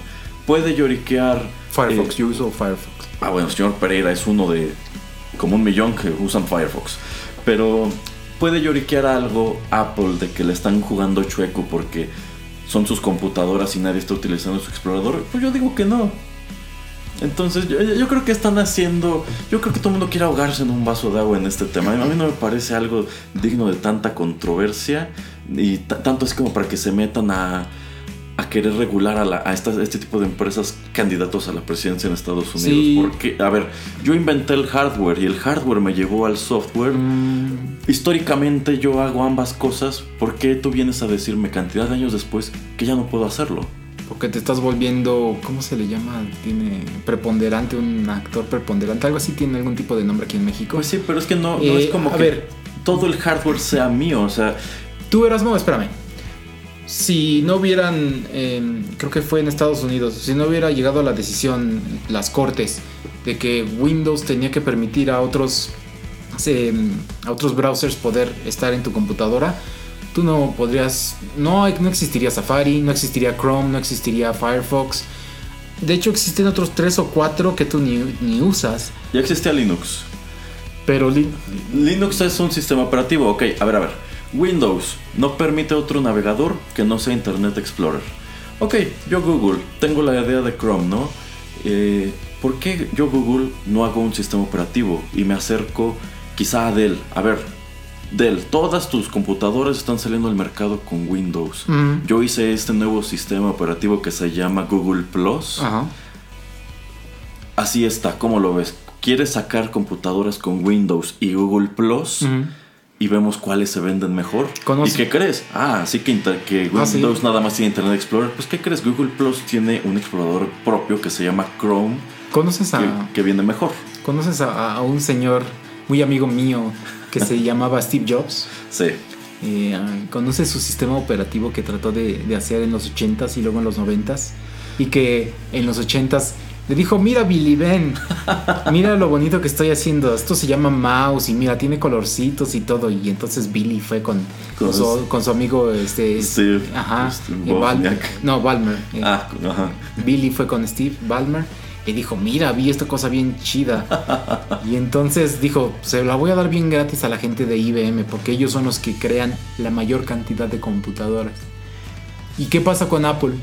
puede lloriquear...
Firefox, yo uso Firefox.
Ah, bueno, señor Pereira es uno de como un millón que usan Firefox. Pero puede lloriquear algo Apple de que le están jugando chueco porque son sus computadoras y nadie está utilizando su explorador. Pues yo digo que no. Entonces yo, creo que están haciendo, yo creo que todo el mundo quiere ahogarse en un vaso de agua en este tema. A mí no me parece algo digno de tanta controversia y tanto es como para que se metan a a querer regular a, este tipo de empresas candidatos a la presidencia en Estados Unidos. Porque, a ver, yo inventé el hardware y el hardware me llevó al software. Mm. Históricamente yo hago ambas cosas. ¿Por qué tú vienes a decirme cantidad de años después que ya no puedo hacerlo?
Porque te estás volviendo, ¿cómo se le llama? Tiene preponderante, un actor preponderante. Algo así tiene algún tipo de nombre aquí en México.
Pues sí, pero es que no, no es eh, como que todo el hardware sea mío. O sea,
tú eras, no, espérame si no hubieran, em, creo que fue en Estados Unidos, si no hubiera llegado a la decisión las cortes de que Windows tenía que permitir a otros, em, a otros browsers poder estar en tu computadora, tú no podrías, no, no existiría Safari, no existiría Chrome, no existiría Firefox. De hecho existen otros tres o cuatro que tú ni, usas.
Ya existía Linux.
Pero
Linux es un sistema operativo, ok, a ver, a ver. Windows no permite otro navegador que no sea Internet Explorer. Ok, yo Google, tengo la idea de Chrome, ¿no? Eh, ¿Por qué yo Google no hago un sistema operativo y me acerco quizá a Dell? A ver, Dell, todas tus computadoras están saliendo al mercado con Windows. Yo hice este nuevo sistema operativo que se llama Google Plus. Así está, ¿cómo lo ves? ¿Quieres sacar computadoras con Windows y Google Plus? y vemos cuáles se venden mejor. ¿Y qué crees? Ah, sí que, que ah, Windows nada más tiene Internet Explorer. Pues ¿qué crees? Google Plus tiene un explorador propio que se llama Chrome.
¿Conoces a...
Que, viene mejor.
¿Conoces a, un señor muy amigo mío que se llamaba Steve Jobs?
Sí.
Eh, ¿Conoces su sistema operativo que trató de, de hacer en los 80s y luego en los 90s? Y que en los 80s le dijo, mira Billy, ven, mira lo bonito que estoy haciendo. Esto se llama mouse y mira, tiene colorcitos y todo. Y entonces Billy fue con, con, su, amigo, este,
Steve,
ajá, Balmer, no, Balmer. Eh. ah, ajá. Billy fue con Steve Balmer y dijo, mira, vi esta cosa bien chida. y entonces dijo, se la voy a dar bien gratis a la gente de IBM porque ellos son los que crean la mayor cantidad de computadoras. ¿Y qué pasa con Apple?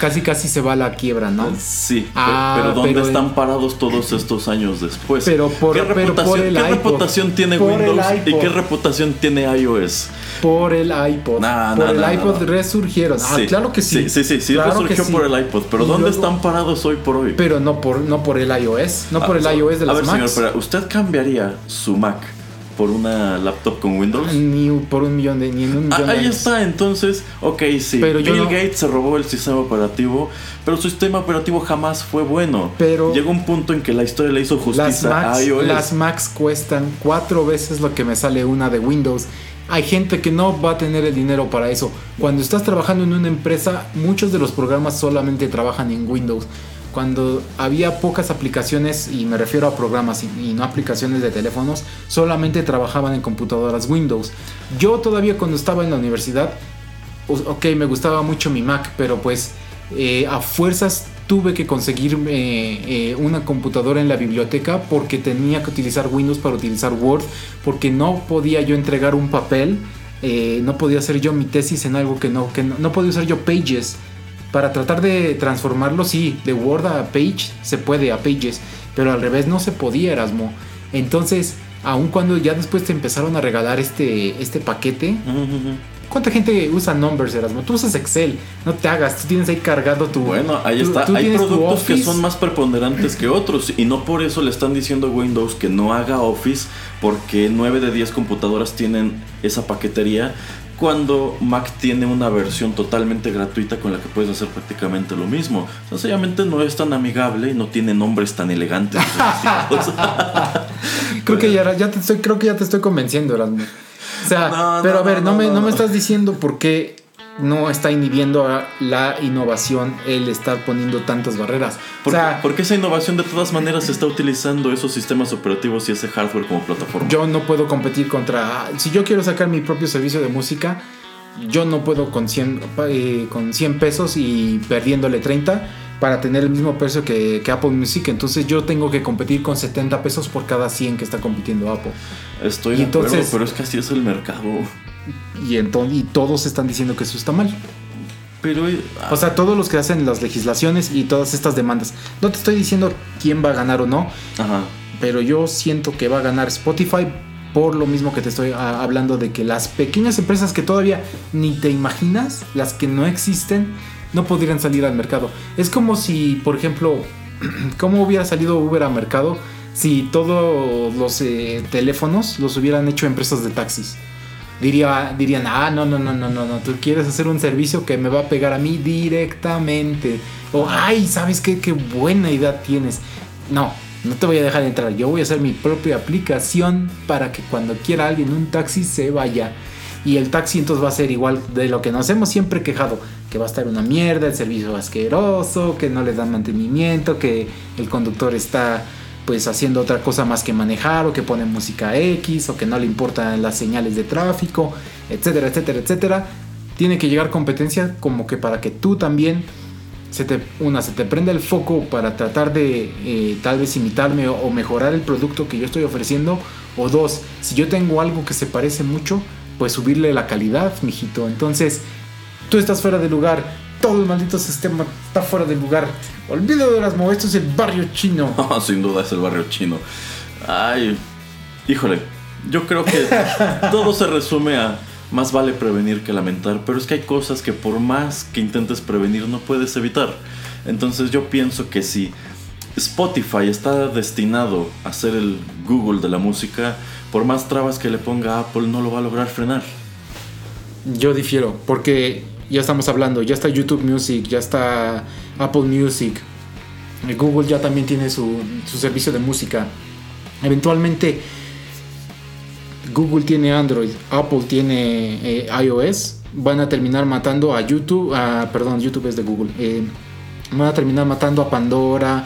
Casi casi se va a la quiebra, ¿no?
Sí, ah, pero ¿dónde están parados todos estos años después?
Pero por,
¿Qué, reputación, ¿qué reputación, tiene Windows y qué reputación tiene iOS?
Por el iPod. por el iPod resurgieron. Ah, claro que sí.
Sí, sí, sí, resurgió por el iPod. Pero ¿dónde están parados hoy por hoy?
Pero no por, no por el iOS, no por el ah, iOS de las A ver, señor,
pero ¿usted cambiaría su Mac por una laptop con Windows?
Ni por un millón de, ni en un millón
Ahí está, entonces, ok, sí. Pero Bill Gates se robó el sistema operativo, pero su sistema operativo jamás fue bueno. Pero llegó un punto en que la historia le hizo justicia a iOS.
Las Macs cuestan cuatro veces lo que me sale una de Windows. Hay gente que no va a tener el dinero para eso. Cuando estás trabajando en una empresa, muchos de los programas solamente trabajan en Windows cuando había pocas aplicaciones, y me refiero a programas y, no aplicaciones de teléfonos, solamente trabajaban en computadoras Windows. Yo todavía cuando estaba en la universidad, ok, me gustaba mucho mi Mac, pero pues eh, a fuerzas tuve que conseguir eh, una computadora en la biblioteca porque tenía que utilizar Windows para utilizar Word, porque no podía yo entregar un papel, eh, no podía hacer yo mi tesis en algo que no, que no, no podía usar yo Pages para tratar de transformarlo, sí, de Word a Page se puede, a Pages, pero al revés no se podía, Erasmo. Entonces, aun cuando ya después te empezaron a regalar este, este paquete, ¿cuánta gente usa Numbers, Erasmo? Tú usas Excel, no te hagas, tú tienes ahí cargado tu.
Bueno, ahí está. Hay productos que son más preponderantes que otros y no por eso le están diciendo a Windows que no haga Office porque 9 de 10 computadoras tienen esa paquetería cuando Mac tiene una versión totalmente gratuita con la que puedes hacer prácticamente lo mismo. Sencillamente no es tan amigable y no tiene nombres tan elegantes.
creo que ya, ya te estoy, creo que ya te estoy convenciendo, Erasmo. O sea,
No,
pero
no,
a ver,
no,
no, me,
no,
me estás diciendo por qué no está inhibiendo a la innovación el estar poniendo tantas barreras.
¿Por,
o sea,
porque esa innovación de todas maneras está utilizando esos sistemas operativos y ese hardware como plataforma.
yo no puedo competir contra. Si yo quiero sacar mi propio servicio de música, yo no puedo con 100, eh, con 100 pesos y perdiéndole 30 para tener el mismo precio que, que Apple Music. Entonces yo tengo que competir con 70 pesos por cada 100 que está compitiendo Apple.
Estoy
Y
de acuerdo,
entonces-
pero es que así es el mercado.
Y, entonces, y todos están diciendo que eso está mal.
Pero eh,
O sea, todos los que hacen las legislaciones y todas estas demandas. No te estoy diciendo quién va a ganar o no,
ajá.
pero yo siento que va a ganar Spotify por lo mismo que te estoy ah, hablando de que las pequeñas empresas que todavía ni te imaginas, las que no existen, no podrían salir al mercado. Es como si, por ejemplo, ¿cómo hubiera salido Uber al mercado si todos los eh, teléfonos los hubieran hecho empresas de taxis? Diría, dirían, ah, no, no, no, no, no, no, tú quieres hacer un servicio que me va a pegar a mí directamente. O, ay, ¿sabes qué? Qué buena idea tienes. No, no te voy a dejar entrar. Yo voy a hacer mi propia aplicación para que cuando quiera alguien un taxi se vaya. Y el taxi entonces va a ser igual de lo que nos hemos siempre quejado. Que va a estar una mierda, el servicio asqueroso, que no le dan mantenimiento, que el conductor está pues haciendo otra cosa más que manejar o que pone música X o que no le importan las señales de tráfico, etcétera, etcétera, etcétera. Tiene que llegar competencia como que para que tú también se te, una, se te prenda el foco para tratar de eh, tal vez imitarme o, o mejorar el producto que yo estoy ofreciendo. O dos, si yo tengo algo que se parece mucho, pues subirle la calidad, mijito. Entonces, tú estás fuera de lugar, todo el maldito sistema está fuera de lugar. Olvídalo de las esto es el barrio chino.
No, sin duda es el barrio chino. Ay, híjole, yo creo que todo se resume a más vale prevenir que lamentar, pero es que hay cosas que por más que intentes prevenir no puedes evitar. Entonces yo pienso que si Spotify está destinado a ser el Google de la música, por más trabas que le ponga Apple no lo va a lograr frenar.
Yo difiero, porque ya estamos hablando, ya está YouTube Music, ya está Apple Music, eh, Google ya también tiene su, su servicio de música. Eventualmente Google tiene Android, Apple tiene eh, iOS, van a terminar matando a YouTube, perdón, YouTube es de Google, eh, van a terminar matando a Pandora,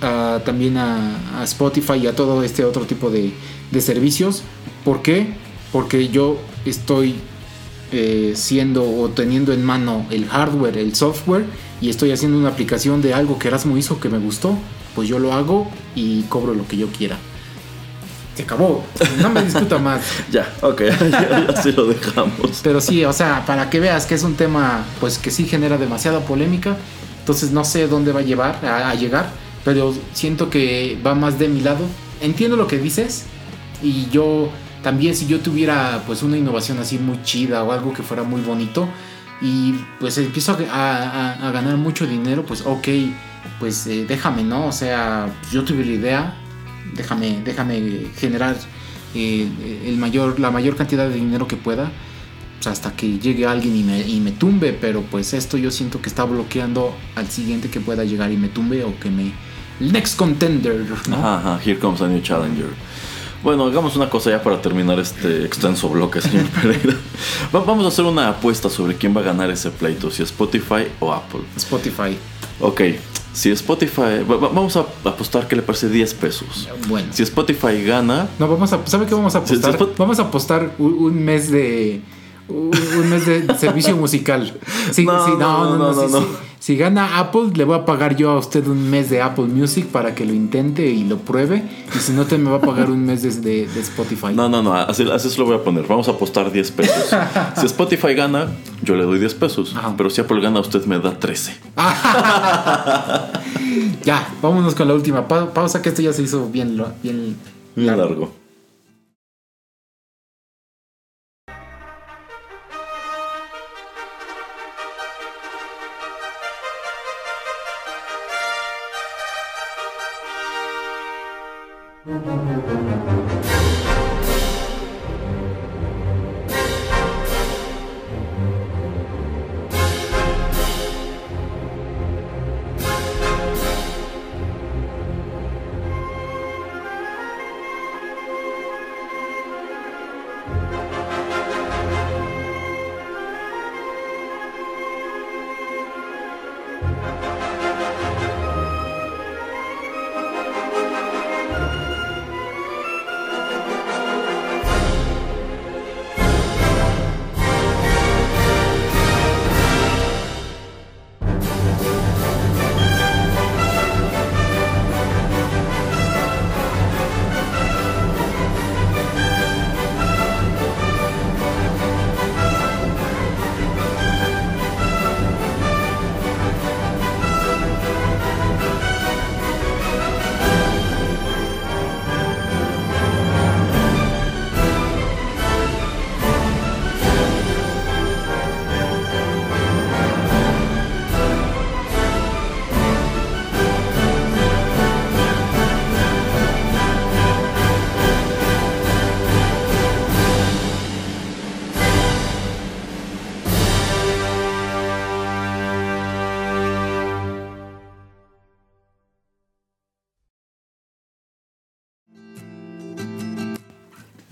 a- también a, a Spotify y a todo este otro tipo de, de servicios. ¿Por qué? Porque yo estoy eh, siendo o teniendo en mano el hardware, el software y estoy haciendo una aplicación de algo que Erasmo hizo que me gustó, pues yo lo hago y cobro lo que yo quiera. Se acabó, no me discuta más.
Ya, ok, ya, así lo dejamos.
Pero sí, o sea, para que veas que es un tema pues que sí genera demasiada polémica, entonces no sé dónde va a llevar a, a llegar, pero siento que va más de mi lado. Entiendo lo que dices y yo también si yo tuviera pues una innovación así muy chida o algo que fuera muy bonito y pues empiezo a, ganar mucho dinero, pues ok, pues eh, déjame, ¿no? O sea, yo tuve la idea, déjame, déjame generar eh, el mayor, la mayor cantidad de dinero que pueda pues, hasta que llegue alguien y me, y me tumbe, pero pues esto yo siento que está bloqueando al siguiente que pueda llegar y me tumbe o que me... Next contender, ¿no?
Ajá, ajá, here comes a new challenger. Bueno, hagamos una cosa ya para terminar este extenso bloque, señor Pereira. Va- Vamos a hacer una apuesta sobre quién va a ganar ese pleito, si Spotify o Apple.
Spotify.
Ok, si Spotify... va- va- Vamos a apostar que le parece 10 pesos.
Bueno.
Si Spotify gana...
No, vamos a... ¿Sabe qué vamos a apostar? Vamos a apostar un, un mes de... Un, un mes de servicio musical. Sí,
No,
sí,
no, no, no, no.
sí. Si gana Apple, le voy a pagar yo a usted un mes de Apple Music para que lo intente y lo pruebe. Y si no, te me va a pagar un mes de, de- de Spotify.
No, no, no, así, así se lo voy a poner. Vamos a apostar 10 pesos. Si Spotify gana, yo le doy 10 pesos.
Ajá.
Pero si Apple gana, usted me da 13.
Ya, vámonos con la última pa- pausa, que esto ya se hizo bien, bien largo.
Largo.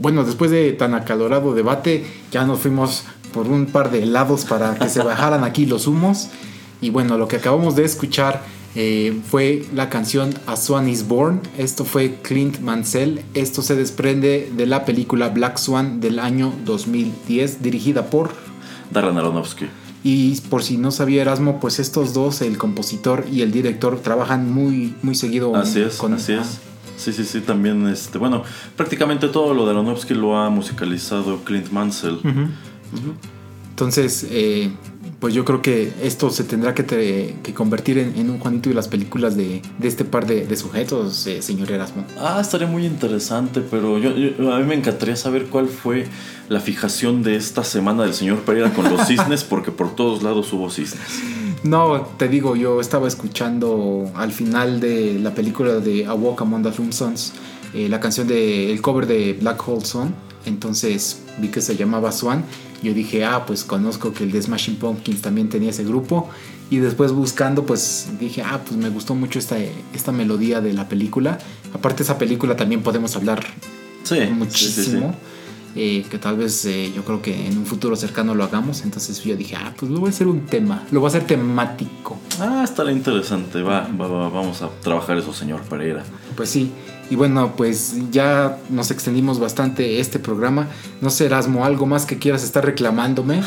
Bueno, después de tan acalorado debate, ya nos fuimos por un par de helados para que se bajaran aquí los humos. Y bueno, lo que acabamos de escuchar eh, fue la canción A Swan is Born. Esto fue Clint Mansell. Esto se desprende de la película Black Swan del año 2010, dirigida por
Darren Aronofsky.
Y por si no sabía Erasmo, pues estos dos, el compositor y el director, trabajan muy, muy seguido
así es, con así es. Sí, sí, sí, también, este, bueno, prácticamente todo lo de Aronofsky lo ha musicalizado Clint Mansell.
Entonces, eh, pues yo creo que esto se tendrá que, convertir en, un Juanito y las películas de, este par de, sujetos, eh, señor Erasmo.
Ah, estaría muy interesante, pero yo, a mí me encantaría saber cuál fue la fijación de esta semana del señor Pereira con los cisnes, porque por todos lados hubo cisnes.
No, te digo, yo estaba escuchando al final de la película de A Walk Among the Sons eh, la canción de el cover de Black Hole Sun, entonces vi que se llamaba Swan yo dije, ah, pues conozco que el de Smashing Pumpkins también tenía ese grupo. Y después buscando, pues dije, ah, pues me gustó mucho esta, esta melodía de la película. Aparte, esa película también podemos hablar muchísimo. Eh, que tal vez eh, yo creo que en un futuro cercano lo hagamos. Entonces yo dije, ah, pues lo voy a hacer un tema, lo voy a hacer temático.
Ah, estará interesante, va, va, vamos a trabajar eso, señor Pereira.
Pues sí, y bueno, pues ya nos extendimos bastante este programa. No sé, Erasmo, algo más que quieras estar reclamándome.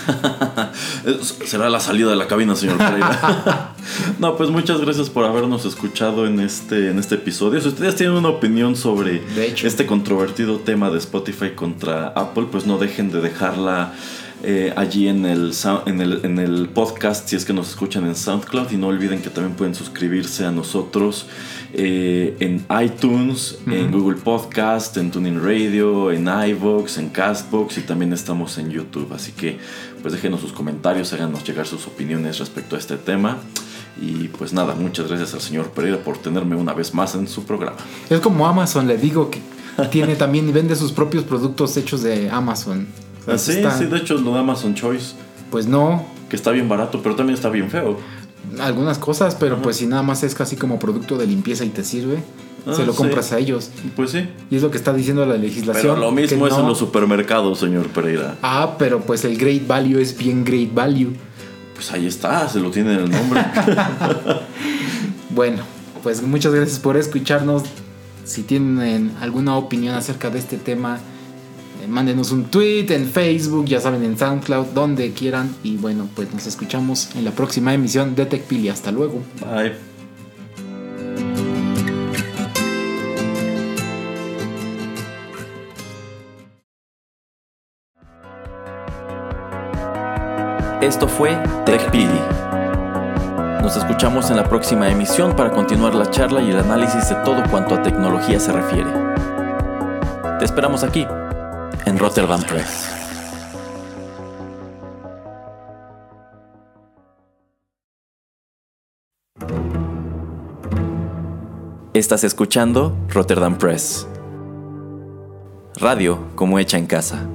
Será la salida de la cabina, señor Pereira. no, pues muchas gracias por habernos escuchado en este, en este episodio. Si ustedes tienen una opinión sobre este controvertido tema de Spotify contra Apple, pues no dejen de dejarla. Eh, allí en el, en, el, en el podcast si es que nos escuchan en SoundCloud y no olviden que también pueden suscribirse a nosotros eh, en iTunes, en Google Podcast, en Tuning Radio, en iVoox, en Castbox y también estamos en YouTube. Así que pues déjenos sus comentarios, háganos llegar sus opiniones respecto a este tema. Y pues nada, muchas gracias al señor Pereira por tenerme una vez más en su programa.
Es como Amazon, le digo que tiene también y vende sus propios productos hechos de Amazon.
Ah, sí, sí, de hecho lo de Amazon Choice.
Pues no.
Que está bien barato, pero también está bien feo
algunas cosas, pero pues si nada más es casi como producto de limpieza y te sirve, ah, se lo compras a ellos.
Pues sí.
Y es lo que está diciendo la legislación.
Pero lo mismo es en los supermercados, señor Pereira.
Ah, pero pues el Great Value es bien Great Value.
Pues ahí está, se lo tiene en el nombre.
bueno, pues muchas gracias por escucharnos. Si tienen alguna opinión acerca de este tema, eh, mándenos un tweet en Facebook, ya saben, en SoundCloud, donde quieran. Y bueno, pues nos escuchamos en la próxima emisión de TechPili. Hasta luego.
Bye.
Esto fue TechPili. Nos escuchamos en la próxima emisión para continuar la charla y el análisis de todo cuanto a tecnología se refiere. Te esperamos aquí en Rotterdam Press. Estás escuchando Rotterdam Press. Radio como hecha en casa.